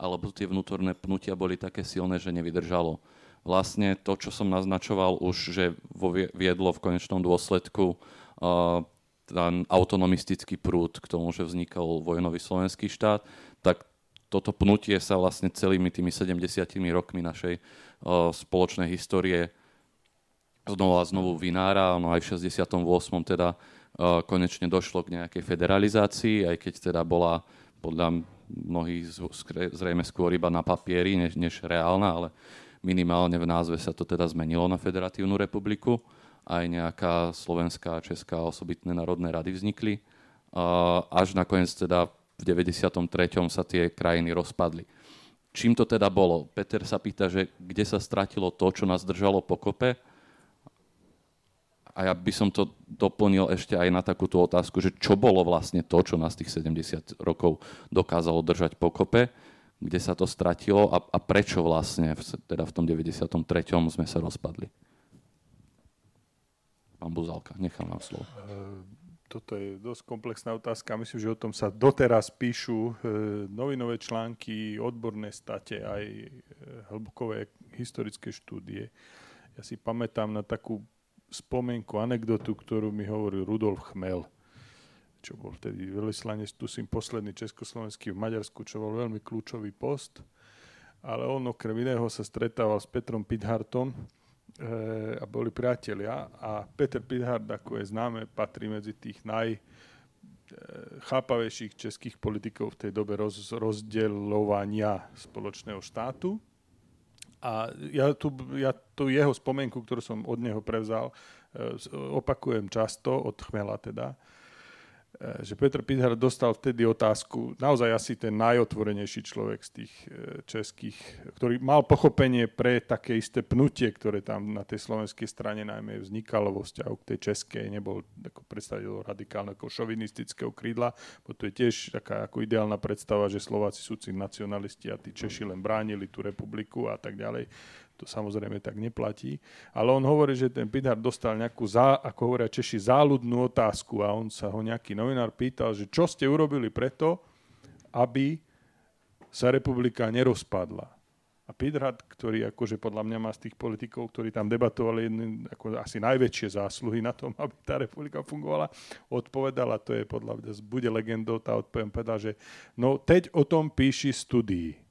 alebo tie vnútorné pnutia boli také silné, že nevydržalo. Vlastne to, čo som naznačoval už, že viedlo v konečnom dôsledku uh, ten autonomistický prúd k tomu, že vznikol vojnový slovenský štát, tak toto pnutie sa vlastne celými tými 70 rokmi našej uh, spoločnej histórie znova a znovu vynára. No aj v 68. teda konečne došlo k nejakej federalizácii, aj keď teda bola podľa mnohých zrejme skôr iba na papieri, než, než reálna, ale minimálne v názve sa to teda zmenilo na Federatívnu republiku aj nejaká slovenská a česká osobitné národné rady vznikli. Až nakoniec teda v 93. sa tie krajiny rozpadli. Čím to teda bolo? Peter sa pýta, že kde sa stratilo to, čo nás držalo pokope. A ja by som to doplnil ešte aj na takúto otázku, že čo bolo vlastne to, čo nás tých 70 rokov dokázalo držať pokope, kde sa to stratilo a, a prečo vlastne teda v tom 93. sme sa rozpadli. Pán Buzalka, nechám vám slovo. Eh, toto je dosť komplexná otázka. Myslím, že o tom sa doteraz píšu eh, novinové články, odborné state, aj eh, hlbokové historické štúdie. Ja si pamätám na takú spomienku, anekdotu, ktorú mi hovoril Rudolf Chmel, čo bol vtedy veľvyslanec, si posledný československý v Maďarsku, čo bol veľmi kľúčový post. Ale on okrem iného sa stretával s Petrom Pidhartom, Eh, a boli priatelia a Peter Pithard, ako je známe, patrí medzi tých naj eh, chápavejších českých politikov v tej dobe roz, rozdeľovania spoločného štátu. A ja tu, ja tu jeho spomienku, ktorú som od neho prevzal, eh, opakujem často, od Chmela teda, že Petr Pithar dostal vtedy otázku, naozaj asi ten najotvorenejší človek z tých eh, českých, ktorý mal pochopenie pre také isté pnutie, ktoré tam na tej slovenskej strane najmä vznikalo vo vzťahu k tej českej, nebol ako predstaviteľ radikálneho šovinistického krídla, bo to je tiež taká ako ideálna predstava, že Slováci sú nacionalisti a tí Češi len bránili tú republiku a tak ďalej to samozrejme tak neplatí. Ale on hovorí, že ten Pithar dostal nejakú, zá, ako hovoria Češi, záľudnú otázku a on sa ho nejaký novinár pýtal, že čo ste urobili preto, aby sa republika nerozpadla. A Pithard, ktorý akože podľa mňa má z tých politikov, ktorí tam debatovali jedný, ako asi najväčšie zásluhy na tom, aby tá republika fungovala, odpovedal, a to je podľa mňa, bude legendou, tá odpoviem, povedal, že no teď o tom píši studii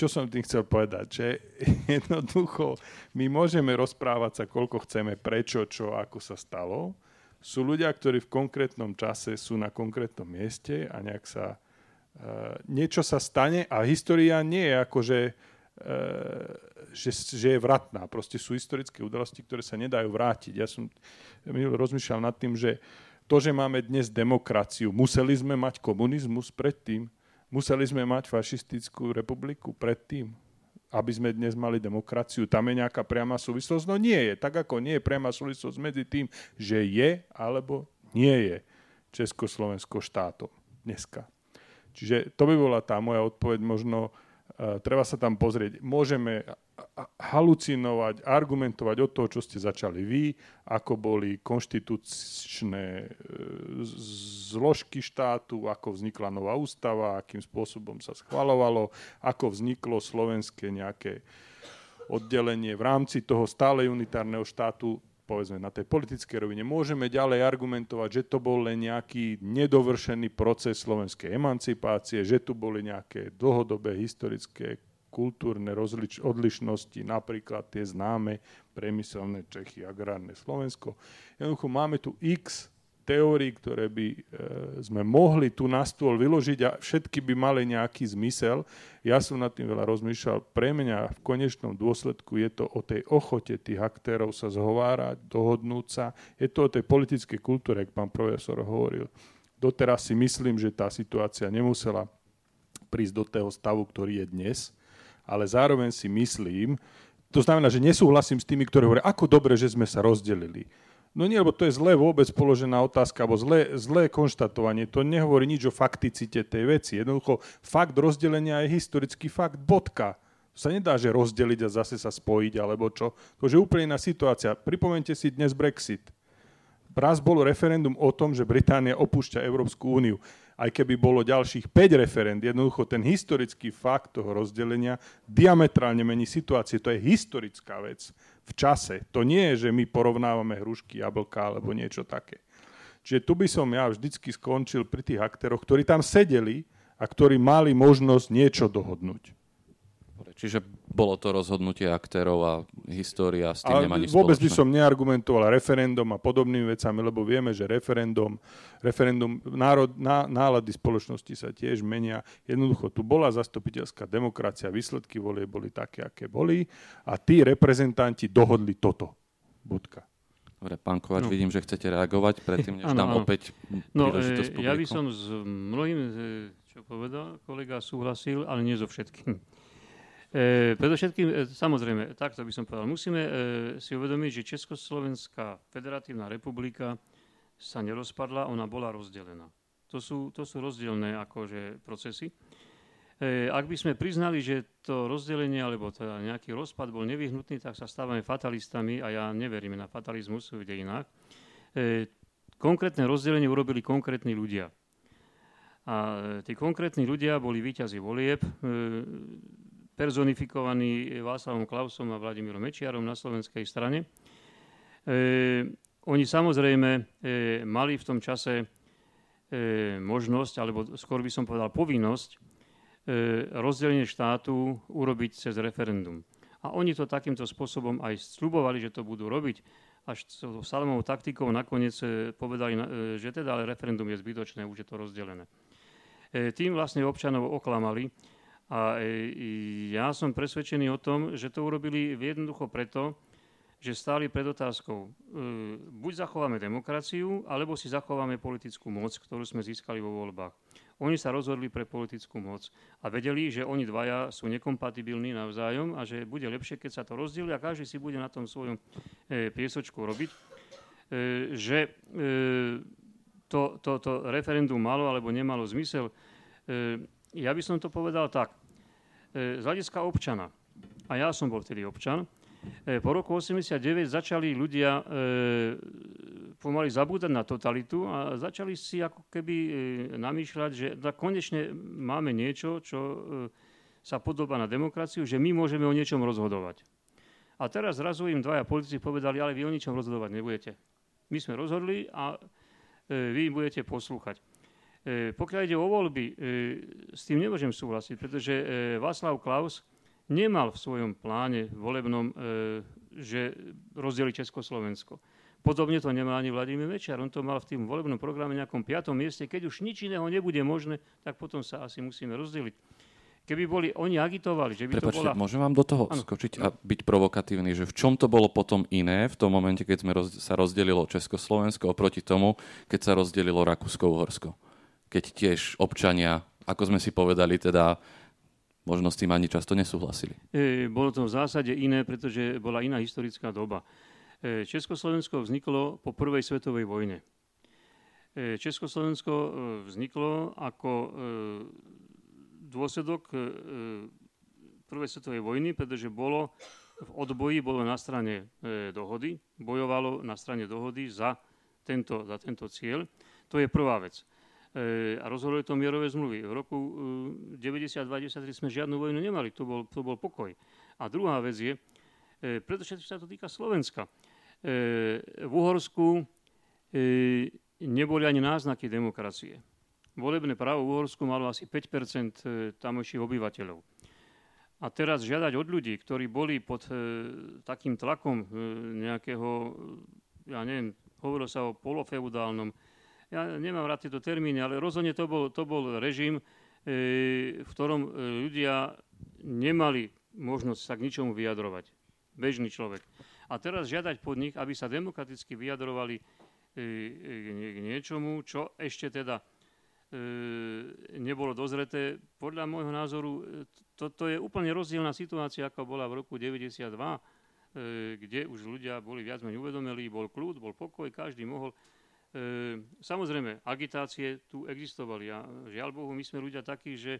čo som tým chcel povedať, že jednoducho my môžeme rozprávať sa, koľko chceme, prečo, čo, ako sa stalo. Sú ľudia, ktorí v konkrétnom čase sú na konkrétnom mieste a nejak sa uh, niečo sa stane a história nie je ako, že, uh, že, že je vratná. Proste sú historické udalosti, ktoré sa nedajú vrátiť. Ja som rozmýšľal nad tým, že to, že máme dnes demokraciu, museli sme mať komunizmus predtým, Museli sme mať fašistickú republiku predtým, aby sme dnes mali demokraciu. Tam je nejaká priama súvislosť? No nie je. Tak ako nie je priama súvislosť medzi tým, že je alebo nie je Československo štátom dneska. Čiže to by bola tá moja odpoveď možno treba sa tam pozrieť. Môžeme halucinovať, argumentovať od toho, čo ste začali vy, ako boli konštitučné e, zložky štátu, ako vznikla nová ústava, akým spôsobom sa schvalovalo, ako vzniklo slovenské nejaké oddelenie v rámci toho stále unitárneho štátu povedzme na tej politickej rovine, môžeme ďalej argumentovať, že to bol len nejaký nedovršený proces slovenskej emancipácie, že tu boli nejaké dlhodobé historické kultúrne rozlič- odlišnosti, napríklad tie známe priemyselné Čechy, agrárne Slovensko. Jednoducho máme tu x teórií, ktoré by e, sme mohli tu na stôl vyložiť a všetky by mali nejaký zmysel. Ja som nad tým veľa rozmýšľal. Pre mňa v konečnom dôsledku je to o tej ochote tých aktérov sa zhovárať, dohodnúť sa. Je to o tej politickej kultúre, ako pán profesor hovoril. Doteraz si myslím, že tá situácia nemusela prísť do toho stavu, ktorý je dnes, ale zároveň si myslím, to znamená, že nesúhlasím s tými, ktorí hovoria, ako dobre, že sme sa rozdelili No nie, lebo to je zlé vôbec položená otázka, alebo zlé, zlé konštatovanie. To nehovorí nič o fakticite tej veci. Jednoducho, fakt rozdelenia je historický fakt, bodka. To sa nedá, že rozdeliť a zase sa spojiť, alebo čo. To je úplne iná situácia. Pripomente si dnes Brexit. Raz bolo referendum o tom, že Británia opúšťa Európsku úniu aj keby bolo ďalších 5 referend, jednoducho ten historický fakt toho rozdelenia diametrálne mení situácie. To je historická vec v čase. To nie je, že my porovnávame hrušky, jablka alebo niečo také. Čiže tu by som ja vždycky skončil pri tých aktéroch, ktorí tam sedeli a ktorí mali možnosť niečo dohodnúť. Čiže bolo to rozhodnutie aktérov a história s tým nemá nič Vôbec by som neargumentoval referendum a podobnými vecami, lebo vieme, že referendum, referendum národ, ná, nálady spoločnosti sa tiež menia. Jednoducho tu bola zastupiteľská demokracia, výsledky volie boli také, aké boli a tí reprezentanti dohodli toto. Bodka. Dobre, pán Kovač, no. vidím, že chcete reagovať, predtým než dám opäť no, e, Ja by som s mnohým, e, čo povedal kolega, súhlasil, ale nie so všetkým. E, predovšetkým, e, samozrejme, takto by som povedal, musíme e, si uvedomiť, že Československá federatívna republika sa nerozpadla, ona bola rozdelená. To sú, to sú rozdielne akože, procesy. E, ak by sme priznali, že to rozdelenie alebo teda nejaký rozpad bol nevyhnutný, tak sa stávame fatalistami a ja neverím na fatalizmus v dejinách. E, konkrétne rozdelenie urobili konkrétni ľudia. A e, tí konkrétni ľudia boli výťazí volieb. E, personifikovaný Václavom Klausom a Vladimírom Mečiarom na slovenskej strane. E, oni samozrejme e, mali v tom čase e, možnosť, alebo skôr by som povedal povinnosť, e, rozdelenie štátu urobiť cez referendum. A oni to takýmto spôsobom aj slubovali, že to budú robiť. Až so Salomovou taktikou nakoniec e, povedali, e, že teda ale referendum je zbytočné, už je to rozdelené. E, tým vlastne občanov oklamali a e, ja som presvedčený o tom, že to urobili jednoducho preto, že stáli pred otázkou, e, buď zachováme demokraciu, alebo si zachováme politickú moc, ktorú sme získali vo voľbách. Oni sa rozhodli pre politickú moc a vedeli, že oni dvaja sú nekompatibilní navzájom a že bude lepšie, keď sa to rozdielia a každý si bude na tom svojom e, piesočku robiť. Že to, to, to referendum malo alebo nemalo zmysel, ja by som to povedal tak. E, z hľadiska občana, a ja som bol vtedy občan, e, po roku 89 začali ľudia e, pomaly zabúdať na totalitu a začali si ako keby namýšľať, že konečne máme niečo, čo sa podobá na demokraciu, že my môžeme o niečom rozhodovať. A teraz zrazu im dvaja politici povedali, ale vy o ničom rozhodovať nebudete. My sme rozhodli a vy budete poslúchať. E, pokiaľ ide o voľby, e, s tým nemôžem súhlasiť, pretože e, Václav Klaus nemal v svojom pláne volebnom, že rozdeli Československo. Podobne to nemal ani Vladimír Mečiar. On to mal v tým volebnom programe nejakom piatom mieste. Keď už nič iného nebude možné, tak potom sa asi musíme rozdeliť. Keby boli oni agitovali, že by Prepačte, to bola... môžem vám do toho ano. skočiť a byť provokatívny, že v čom to bolo potom iné v tom momente, keď sme roz, sa rozdelilo Československo oproti tomu, keď sa rozdelilo Rakúsko-Uhorsko? Keď tiež občania, ako sme si povedali, teda možno s tým ani často nesúhlasili. E, bolo to v zásade iné, pretože bola iná historická doba. E, Československo vzniklo po prvej svetovej vojne. E, Československo e, vzniklo ako e, dôsledok e, prvej svetovej vojny, pretože bolo v odboji bolo na strane dohody, bojovalo na strane dohody za tento, za tento cieľ. To je prvá vec. E, a rozhodli to mierové zmluvy. V roku e, 90-93 sme žiadnu vojnu nemali, to bol, to bol pokoj. A druhá vec je, e, pretože sa to týka Slovenska. E, v Uhorsku e, neboli ani náznaky demokracie. Volebné právo v Uhorsku malo asi 5 e, tamojších obyvateľov. A teraz žiadať od ľudí, ktorí boli pod e, takým tlakom e, nejakého, ja neviem, hovorilo sa o polofeudálnom, ja nemám rád tieto termíny, ale rozhodne to bol, to bol režim, e, v ktorom e, ľudia nemali možnosť sa k ničomu vyjadrovať. Bežný človek. A teraz žiadať pod nich, aby sa demokraticky vyjadrovali e, k niečomu, čo ešte teda nebolo dozreté. Podľa môjho názoru toto je úplne rozdielna situácia, ako bola v roku 92, e, kde už ľudia boli viac menej uvedomili, bol kľud, bol pokoj, každý mohol. Samozrejme, agitácie tu existovali a žiaľ Bohu, my sme ľudia takí, že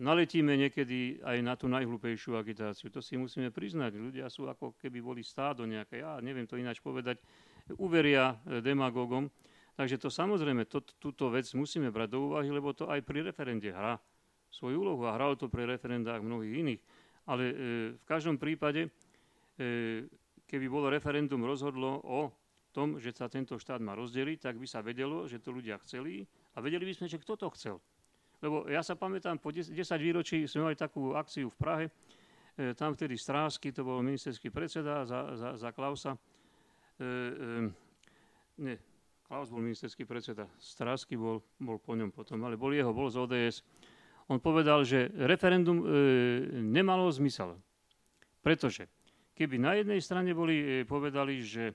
naletíme niekedy aj na tú najhlúpejšiu agitáciu. To si musíme priznať. Ľudia sú ako keby boli stádo nejaké, ja neviem to ináč povedať, uveria demagogom. Takže to samozrejme, to, túto vec musíme brať do úvahy, lebo to aj pri referende hrá svoju úlohu a hralo to pri referendách mnohých iných. Ale e, v každom prípade, e, keby bolo referendum rozhodlo o tom, že sa tento štát má rozdeliť, tak by sa vedelo, že to ľudia chceli a vedeli by sme, že kto to chcel. Lebo ja sa pamätám, po 10 výročí sme mali takú akciu v Prahe, e, tam vtedy Strásky, to bol ministerský predseda za, za, za Klausa, e, e, nie, Klaus bol ministerský predseda, Strasky bol, bol po ňom potom, ale bol jeho, bol z ODS. On povedal, že referendum e, nemalo zmysel. Pretože keby na jednej strane boli e, povedali, že,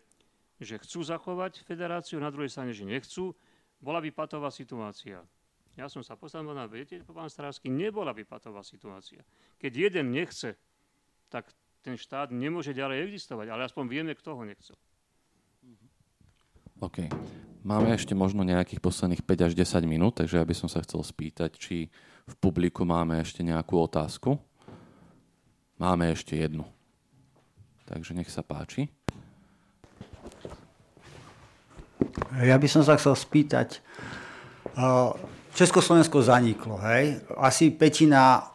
že chcú zachovať federáciu, na druhej strane, že nechcú, bola by patová situácia. Ja som sa postavil na, viete, pán Strásky, nebola by patová situácia. Keď jeden nechce, tak ten štát nemôže ďalej existovať, ale aspoň vieme, kto ho nechcel. OK. Máme ešte možno nejakých posledných 5 až 10 minút, takže ja by som sa chcel spýtať, či v publiku máme ešte nejakú otázku. Máme ešte jednu. Takže nech sa páči. Ja by som sa chcel spýtať. Československo zaniklo, hej? Asi petina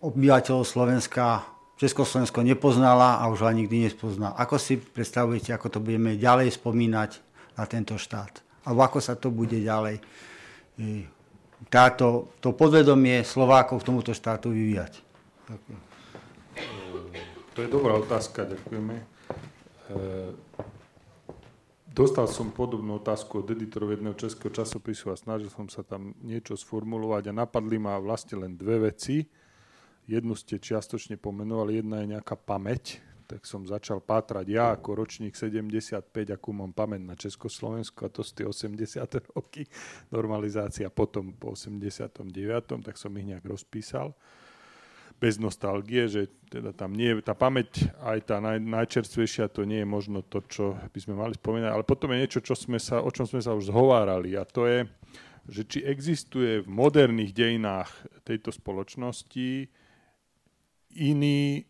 obyvateľov Slovenska Československo nepoznala a už ho nikdy nespozná. Ako si predstavujete, ako to budeme ďalej spomínať na tento štát. A ako sa to bude ďalej e, táto, to podvedomie Slovákov k tomuto štátu vyvíjať? Ďakujem. To je dobrá otázka, ďakujeme. Dostal som podobnú otázku od editorov jedného českého časopisu a snažil som sa tam niečo sformulovať a napadli ma vlastne len dve veci. Jednu ste čiastočne pomenovali, jedna je nejaká pamäť, tak som začal pátrať ja ako ročník 75, akú mám pamäť na Československu a to sú tie 80. roky normalizácia, potom po 89. tak som ich nejak rozpísal bez nostalgie, že teda tam nie tá pamäť aj tá naj, najčerstvejšia, to nie je možno to, čo by sme mali spomínať, ale potom je niečo, čo sme sa, o čom sme sa už zhovárali a to je, že či existuje v moderných dejinách tejto spoločnosti iný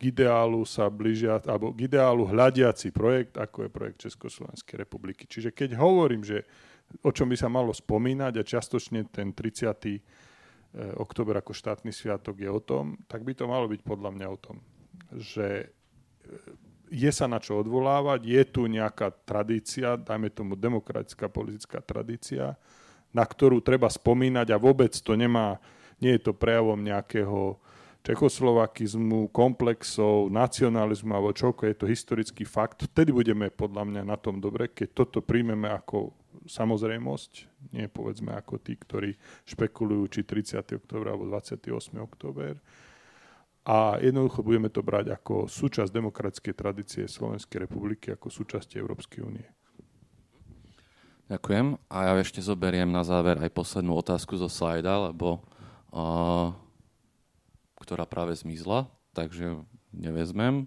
k ideálu sa blížia, alebo k ideálu hľadiaci projekt, ako je projekt Československej republiky. Čiže keď hovorím, že o čom by sa malo spomínať a častočne ten 30. Eh, október ako štátny sviatok je o tom, tak by to malo byť podľa mňa o tom, že eh, je sa na čo odvolávať, je tu nejaká tradícia, dajme tomu demokratická politická tradícia, na ktorú treba spomínať a vôbec to nemá, nie je to prejavom nejakého čechoslovakizmu, komplexov, nacionalizmu alebo čoľko, je to historický fakt. Vtedy budeme podľa mňa na tom dobre, keď toto príjmeme ako samozrejmosť, nie povedzme ako tí, ktorí špekulujú, či 30. október alebo 28. október. A jednoducho budeme to brať ako súčasť demokratickej tradície Slovenskej republiky, ako súčasť Európskej únie. Ďakujem. A ja ešte zoberiem na záver aj poslednú otázku zo slajda, lebo uh, ktorá práve zmizla, takže nevezmem.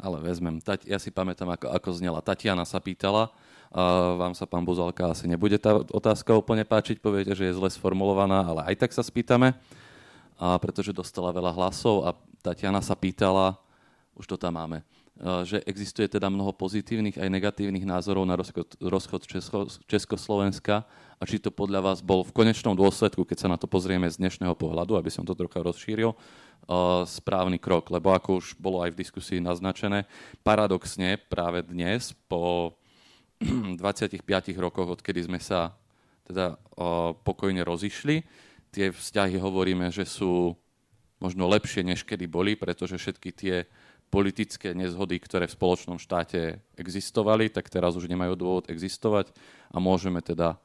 Ale vezmem. Ja si pamätám, ako, ako znela. Tatiana sa pýtala, a vám sa, pán Buzalka, asi nebude tá otázka úplne páčiť, poviete, že je zle sformulovaná, ale aj tak sa spýtame. a pretože dostala veľa hlasov a Tatiana sa pýtala, už to tam máme, že existuje teda mnoho pozitívnych aj negatívnych názorov na rozchod, Česko, Československa a či to podľa vás bol v konečnom dôsledku, keď sa na to pozrieme z dnešného pohľadu, aby som to trocha rozšíril, správny krok. Lebo ako už bolo aj v diskusii naznačené, paradoxne práve dnes, po 25 rokoch, odkedy sme sa teda pokojne rozišli, tie vzťahy hovoríme, že sú možno lepšie, než kedy boli, pretože všetky tie politické nezhody, ktoré v spoločnom štáte existovali, tak teraz už nemajú dôvod existovať a môžeme teda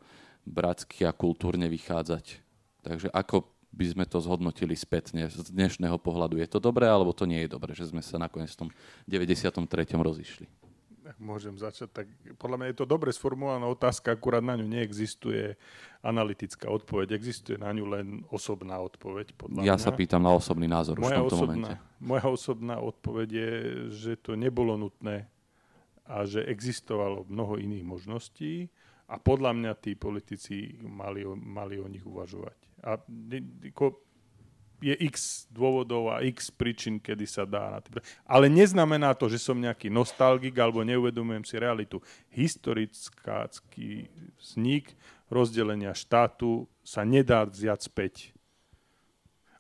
bratsky a kultúrne vychádzať. Takže ako by sme to zhodnotili spätne z dnešného pohľadu? Je to dobré, alebo to nie je dobré, že sme sa nakoniec v tom 93. rozišli? Ak môžem začať, tak podľa mňa je to dobre sformulovaná otázka, akurát na ňu neexistuje analytická odpoveď, existuje na ňu len osobná odpoveď. Podľa ja mňa. sa pýtam na osobný názor moja už v tomto osobná, momente. Moja osobná odpoveď je, že to nebolo nutné a že existovalo mnoho iných možností a podľa mňa tí politici mali, mali o nich uvažovať. A je x dôvodov a x príčin, kedy sa dá. Na tým. Ale neznamená to, že som nejaký nostalgik alebo neuvedomujem si realitu. Historický vznik rozdelenia štátu sa nedá vziať späť.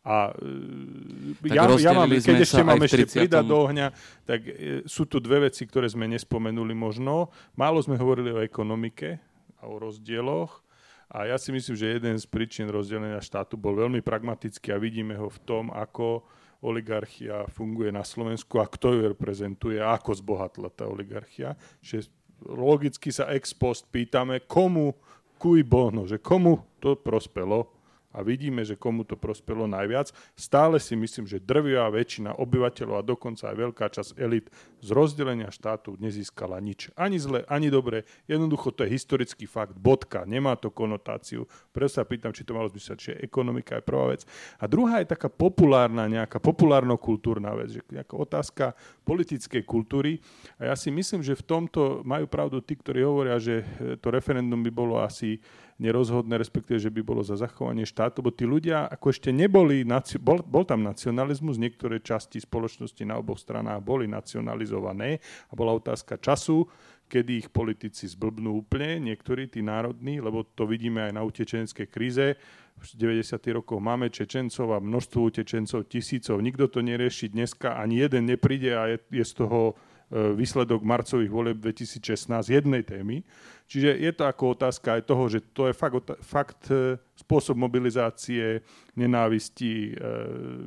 A e, ja, ja mám, keď ešte mám ešte 30... pridať do ohňa, tak e, sú tu dve veci, ktoré sme nespomenuli možno. Málo sme hovorili o ekonomike a o rozdieloch a ja si myslím, že jeden z príčin rozdelenia štátu bol veľmi pragmatický a vidíme ho v tom, ako oligarchia funguje na Slovensku a kto ju reprezentuje ako zbohatla tá oligarchia. Že logicky sa ex post pýtame, komu cui bono, že komu to prospelo a vidíme, že komu to prospelo najviac. Stále si myslím, že drvivá väčšina obyvateľov a dokonca aj veľká časť elit z rozdelenia štátu nezískala nič. Ani zle, ani dobre. Jednoducho to je historický fakt. Bodka. Nemá to konotáciu. Preto sa pýtam, či to malo zmysel, či ekonomika je prvá vec. A druhá je taká populárna, nejaká populárno-kultúrna vec. Že nejaká otázka politickej kultúry. A ja si myslím, že v tomto majú pravdu tí, ktorí hovoria, že to referendum by bolo asi nerozhodné, respektíve, že by bolo za zachovanie štátu, bo tí ľudia ako ešte neboli, bol, bol tam nacionalizmus, niektoré časti spoločnosti na oboch stranách boli nacionalizované a bola otázka času, kedy ich politici zblbnú úplne, niektorí tí národní, lebo to vidíme aj na utečenskej kríze. V 90. rokoch máme Čečencov a množstvo utečencov, tisícov. Nikto to nerieši dneska, ani jeden nepríde a je, je z toho výsledok marcových volieb 2016 jednej témy. Čiže je to ako otázka aj toho, že to je fakt, fakt e, spôsob mobilizácie, nenávisti, e,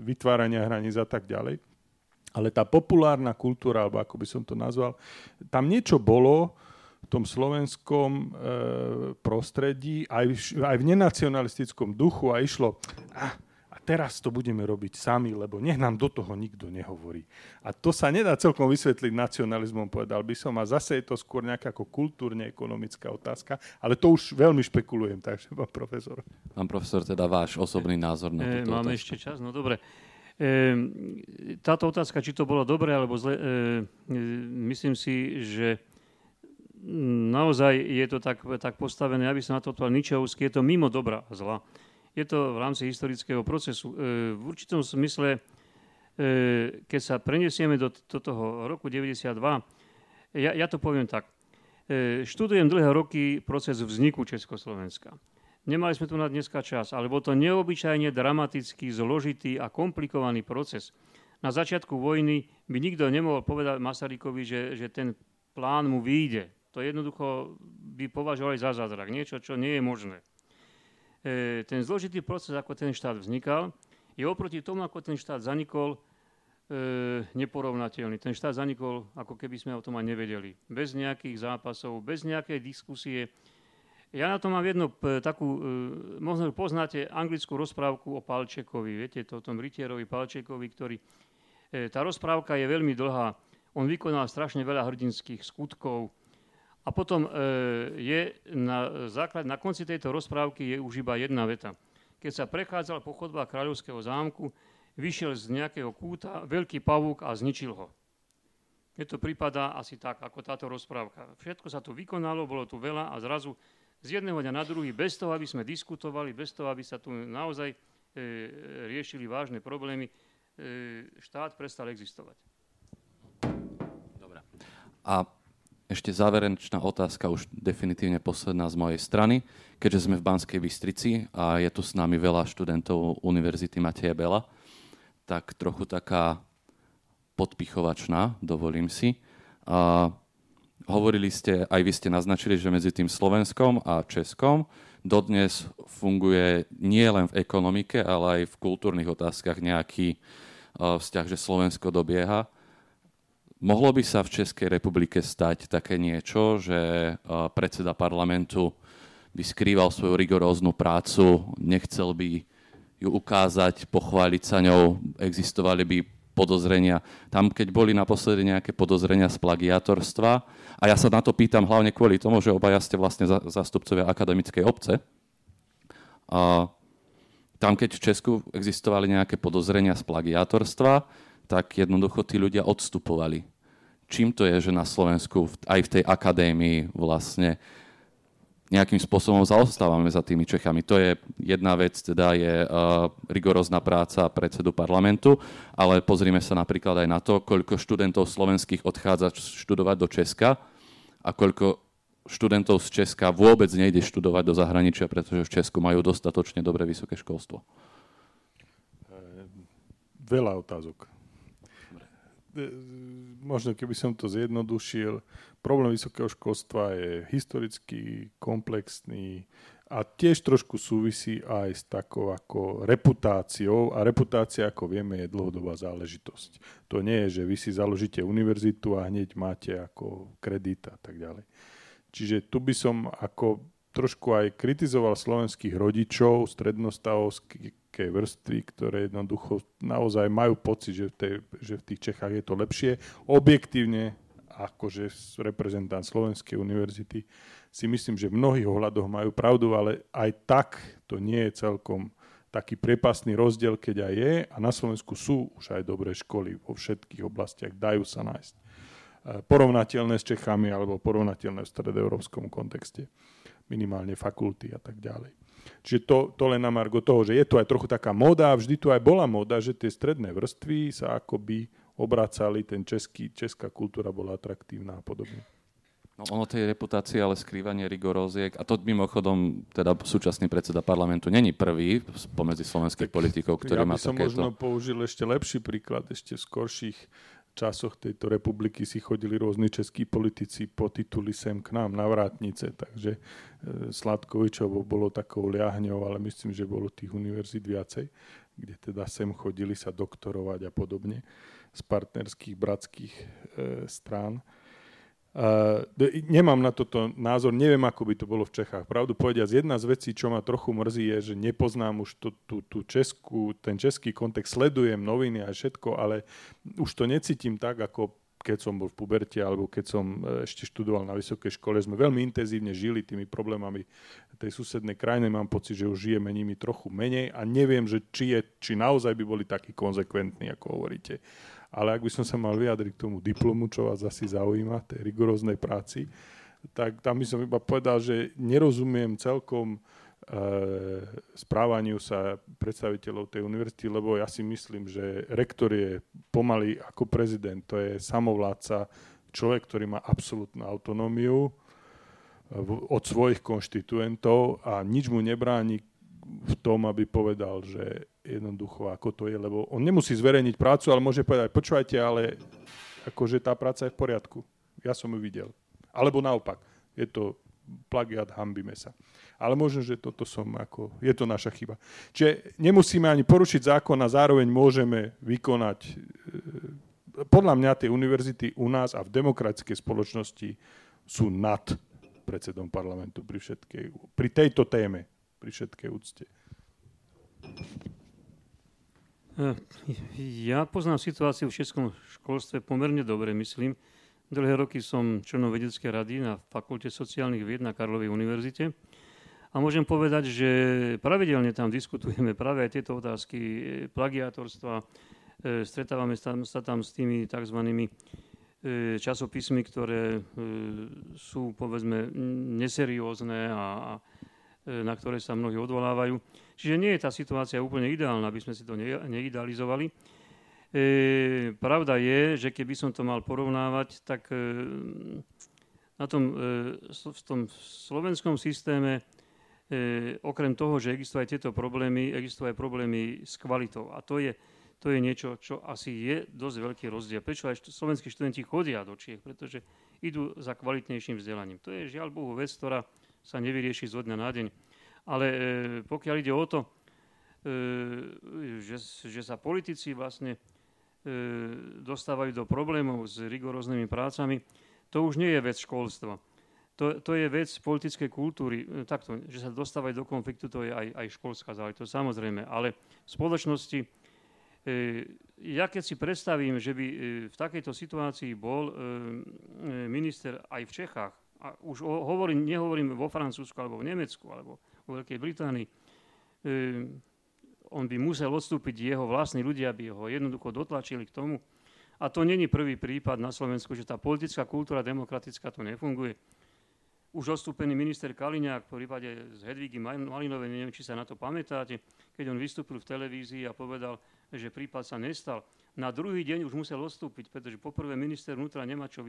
vytvárania hraníc a tak ďalej. Ale tá populárna kultúra, alebo ako by som to nazval, tam niečo bolo v tom slovenskom e, prostredí, aj v, aj v nenacionalistickom duchu a išlo, ah, teraz to budeme robiť sami, lebo nech nám do toho nikto nehovorí. A to sa nedá celkom vysvetliť nacionalizmom, povedal by som. A zase je to skôr nejaká ako kultúrne-ekonomická otázka, ale to už veľmi špekulujem, takže pán profesor. Pán profesor, teda váš osobný názor na e, Máme otázku. ešte čas, no dobre. E, táto otázka, či to bolo dobre alebo zle, e, e, myslím si, že naozaj je to tak, tak postavené, aby sa na to odpovedal Ničovský, je to mimo dobra a zla je to v rámci historického procesu. E, v určitom smysle, e, keď sa preniesieme do, do toho roku 92, ja, ja to poviem tak. E, študujem dlhé roky proces vzniku Československa. Nemali sme tu na dneska čas, ale bol to neobyčajne dramatický, zložitý a komplikovaný proces. Na začiatku vojny by nikto nemohol povedať Masarykovi, že, že ten plán mu vyjde. To jednoducho by považovali za zázrak. Niečo, čo nie je možné. E, ten zložitý proces, ako ten štát vznikal, je oproti tomu, ako ten štát zanikol, e, neporovnateľný. Ten štát zanikol, ako keby sme o tom ani nevedeli. Bez nejakých zápasov, bez nejakej diskusie. Ja na to mám jednu p- takú, e, možno poznáte anglickú rozprávku o Palčekovi, viete, to o tom rytierovi Palčekovi, ktorý, e, tá rozprávka je veľmi dlhá. On vykonal strašne veľa hrdinských skutkov, a potom e, je na, základ, na konci tejto rozprávky je už iba jedna veta. Keď sa prechádzal po chodbách kráľovského zámku, vyšiel z nejakého kúta veľký pavúk a zničil ho. Je to prípada asi tak, ako táto rozprávka. Všetko sa tu vykonalo, bolo tu veľa a zrazu z jedného dňa na druhý, bez toho, aby sme diskutovali, bez toho, aby sa tu naozaj riešili vážne problémy, štát prestal existovať. Dobre. A ešte záverečná otázka, už definitívne posledná z mojej strany. Keďže sme v Banskej Bystrici a je tu s nami veľa študentov Univerzity Mateja Bela, tak trochu taká podpichovačná, dovolím si. A hovorili ste, aj vy ste naznačili, že medzi tým Slovenskom a Českom dodnes funguje nie len v ekonomike, ale aj v kultúrnych otázkach nejaký vzťah, že Slovensko dobieha Mohlo by sa v Českej republike stať také niečo, že predseda parlamentu by skrýval svoju rigoróznu prácu, nechcel by ju ukázať, pochváliť sa ňou, existovali by podozrenia. Tam, keď boli naposledy nejaké podozrenia z plagiátorstva, a ja sa na to pýtam hlavne kvôli tomu, že obaja ste vlastne zastupcovia akademickej obce, a tam, keď v Česku existovali nejaké podozrenia z plagiátorstva, tak jednoducho tí ľudia odstupovali. Čím to je, že na Slovensku aj v tej akadémii vlastne nejakým spôsobom zaostávame za tými Čechami. To je jedna vec, teda je uh, rigorózna práca predsedu parlamentu, ale pozrime sa napríklad aj na to, koľko študentov slovenských odchádza študovať do Česka a koľko študentov z Česka vôbec nejde študovať do zahraničia, pretože v Česku majú dostatočne dobré vysoké školstvo. Veľa otázok možno keby som to zjednodušil, problém vysokého školstva je historicky komplexný a tiež trošku súvisí aj s takou ako reputáciou a reputácia, ako vieme, je dlhodobá záležitosť. To nie je, že vy si založíte univerzitu a hneď máte ako kredit a tak ďalej. Čiže tu by som ako trošku aj kritizoval slovenských rodičov, strednostavovských nízkej vrstvy, ktoré jednoducho naozaj majú pocit, že v, tej, že v tých Čechách je to lepšie. Objektívne, akože reprezentant Slovenskej univerzity, si myslím, že v mnohých ohľadoch majú pravdu, ale aj tak to nie je celkom taký prepasný rozdiel, keď aj je. A na Slovensku sú už aj dobré školy vo všetkých oblastiach, dajú sa nájsť. E, porovnateľné s Čechami alebo porovnateľné v stredoeurópskom kontexte. Minimálne fakulty a tak ďalej. Čiže to, to len na margo toho, že je tu aj trochu taká moda, a vždy tu aj bola moda, že tie stredné vrstvy sa akoby obracali, ten český, česká kultúra bola atraktívna a podobne. No ono tej reputácie, ale skrývanie rigoróziek, a to mimochodom teda súčasný predseda parlamentu není prvý pomedzi slovenských politikov, ktorý ja má takéto... Ja by som možno použil ešte lepší príklad, ešte v skorších časoch tejto republiky si chodili rôzni českí politici po tituli sem k nám na vrátnice, takže e, Sladkovičovo bolo takou liahňou, ale myslím, že bolo tých univerzít viacej, kde teda sem chodili sa doktorovať a podobne z partnerských bratských e, strán. Uh, nemám na toto názor, neviem, ako by to bolo v Čechách. Pravdu povediac, jedna z vecí, čo ma trochu mrzí, je, že nepoznám už tú, tú, tú českú, ten český kontext, sledujem noviny a všetko, ale už to necítim tak, ako keď som bol v puberte alebo keď som e, ešte študoval na vysokej škole, sme veľmi intenzívne žili tými problémami tej susednej krajiny. Mám pocit, že už žijeme nimi trochu menej a neviem, že či, je, či naozaj by boli takí konzekventní, ako hovoríte ale ak by som sa mal vyjadriť k tomu diplomu, čo vás asi zaujíma, tej rigoróznej práci, tak tam by som iba povedal, že nerozumiem celkom e, správaniu sa predstaviteľov tej univerzity, lebo ja si myslím, že rektor je pomaly ako prezident, to je samovládca, človek, ktorý má absolútnu autonómiu e, od svojich konštituentov a nič mu nebráni v tom, aby povedal, že jednoducho ako to je, lebo on nemusí zverejniť prácu, ale môže povedať, počúvajte, ale akože tá práca je v poriadku. Ja som ju videl. Alebo naopak, je to plagiat, hambíme sa. Ale možno, že toto som ako, je to naša chyba. Čiže nemusíme ani porušiť zákon a zároveň môžeme vykonať, e, podľa mňa tie univerzity u nás a v demokratickej spoločnosti sú nad predsedom parlamentu pri všetkej, pri tejto téme pri všetkej úcte. Eh, ja poznám situáciu v českom školstve pomerne dobre, myslím. Dlhé roky som členom vedeckej rady na Fakulte sociálnych vied na Karlovej univerzite. A môžem povedať, že pravidelne tam diskutujeme práve aj tieto otázky eh, plagiátorstva. Eh, stretávame sa tam s tými tzv. časopismy, ktoré sú povedzme neseriózne a, na ktoré sa mnohí odvolávajú. Čiže nie je tá situácia úplne ideálna, aby sme si to neidealizovali. E, pravda je, že keby som to mal porovnávať, tak e, na tom, e, v tom slovenskom systéme e, okrem toho, že existujú aj tieto problémy, existujú aj problémy s kvalitou. A to je, to je niečo, čo asi je dosť veľký rozdiel. Prečo aj slovenskí študenti chodia do Čiech? Pretože idú za kvalitnejším vzdelaním. To je žiaľ Bohu vec, ktorá sa nevyrieši zo dňa na deň. Ale e, pokiaľ ide o to, e, že, že sa politici vlastne E, dostávajú do problémov s rigoróznymi prácami, to už nie je vec školstva. To, to je vec politickej kultúry. Takto, že sa dostávajú do konfliktu, to je aj, aj školská záležitosť, samozrejme. Ale v spoločnosti, ja keď si predstavím, že by v takejto situácii bol minister aj v Čechách, a už o, hovorím, nehovorím vo Francúzsku, alebo v Nemecku, alebo vo Veľkej Británii, e, on by musel odstúpiť jeho vlastní ľudia, by ho jednoducho dotlačili k tomu. A to není prvý prípad na Slovensku, že tá politická kultúra demokratická tu nefunguje. Už odstúpený minister Kaliňák v prípade z Hedvigy Malinovej, neviem, či sa na to pamätáte, keď on vystúpil v televízii a povedal, že prípad sa nestal. Na druhý deň už musel odstúpiť, pretože poprvé minister vnútra nemá čo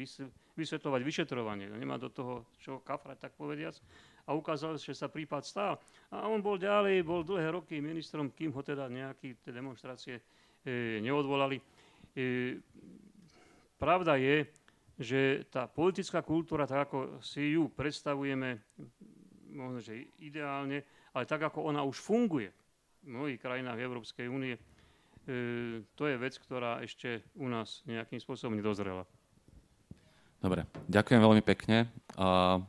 vysvetľovať vyšetrovanie, nemá do toho čo kafrať, tak povediac a ukázalo že sa prípad stál. A on bol ďalej, bol dlhé roky ministrom, kým ho teda nejaké tie demonstrácie e, neodvolali. E, pravda je, že tá politická kultúra, tak ako si ju predstavujeme, možno, že ideálne, ale tak ako ona už funguje v mnohých krajinách Európskej únie, e, to je vec, ktorá ešte u nás nejakým spôsobom nedozrela. Dobre, ďakujem veľmi pekne. Uh...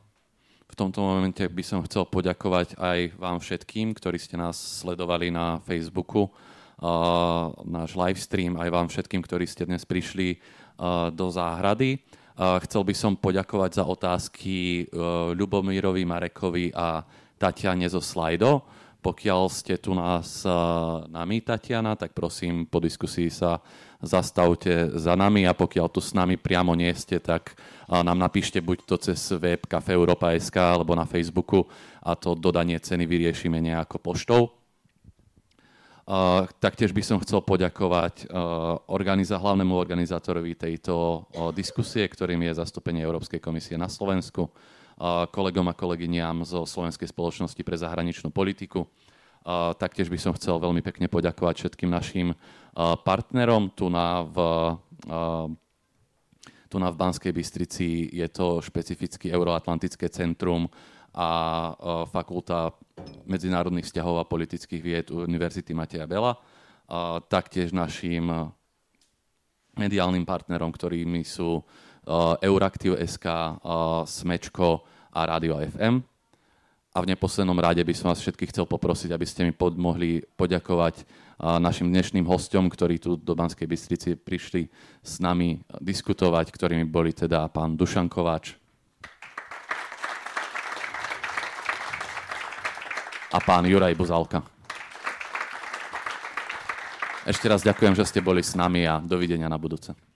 V tomto momente by som chcel poďakovať aj vám všetkým, ktorí ste nás sledovali na Facebooku, uh, náš livestream, aj vám všetkým, ktorí ste dnes prišli uh, do záhrady. Uh, chcel by som poďakovať za otázky uh, Ľubomírovi Marekovi a Tatiane zo Slido. Pokiaľ ste tu nás uh, nami, Tatiana, tak prosím, po diskusii sa zastavte za nami a pokiaľ tu s nami priamo nie ste, tak nám napíšte buď to cez web Cafe Europa.sk alebo na Facebooku a to dodanie ceny vyriešime nejako poštou. Uh, taktiež by som chcel poďakovať uh, organiza- hlavnému organizátorovi tejto uh, diskusie, ktorým je zastúpenie Európskej komisie na Slovensku, kolegom a kolegyniam zo Slovenskej spoločnosti pre zahraničnú politiku, taktiež by som chcel veľmi pekne poďakovať všetkým našim partnerom. Tu na v, tu na v Banskej Bystrici je to špecificky Euroatlantické centrum a Fakulta medzinárodných vzťahov a politických vied Univerzity Mateja Bela. Taktiež našim mediálnym partnerom, ktorými sú Euraktiv SK, Smečko a Radio FM. A v neposlednom rade by som vás všetkých chcel poprosiť, aby ste mi pod, mohli poďakovať našim dnešným hostom, ktorí tu do Banskej Bystrici prišli s nami diskutovať, ktorými boli teda pán Dušan Kováč a pán Juraj Buzalka. Ešte raz ďakujem, že ste boli s nami a dovidenia na budúce.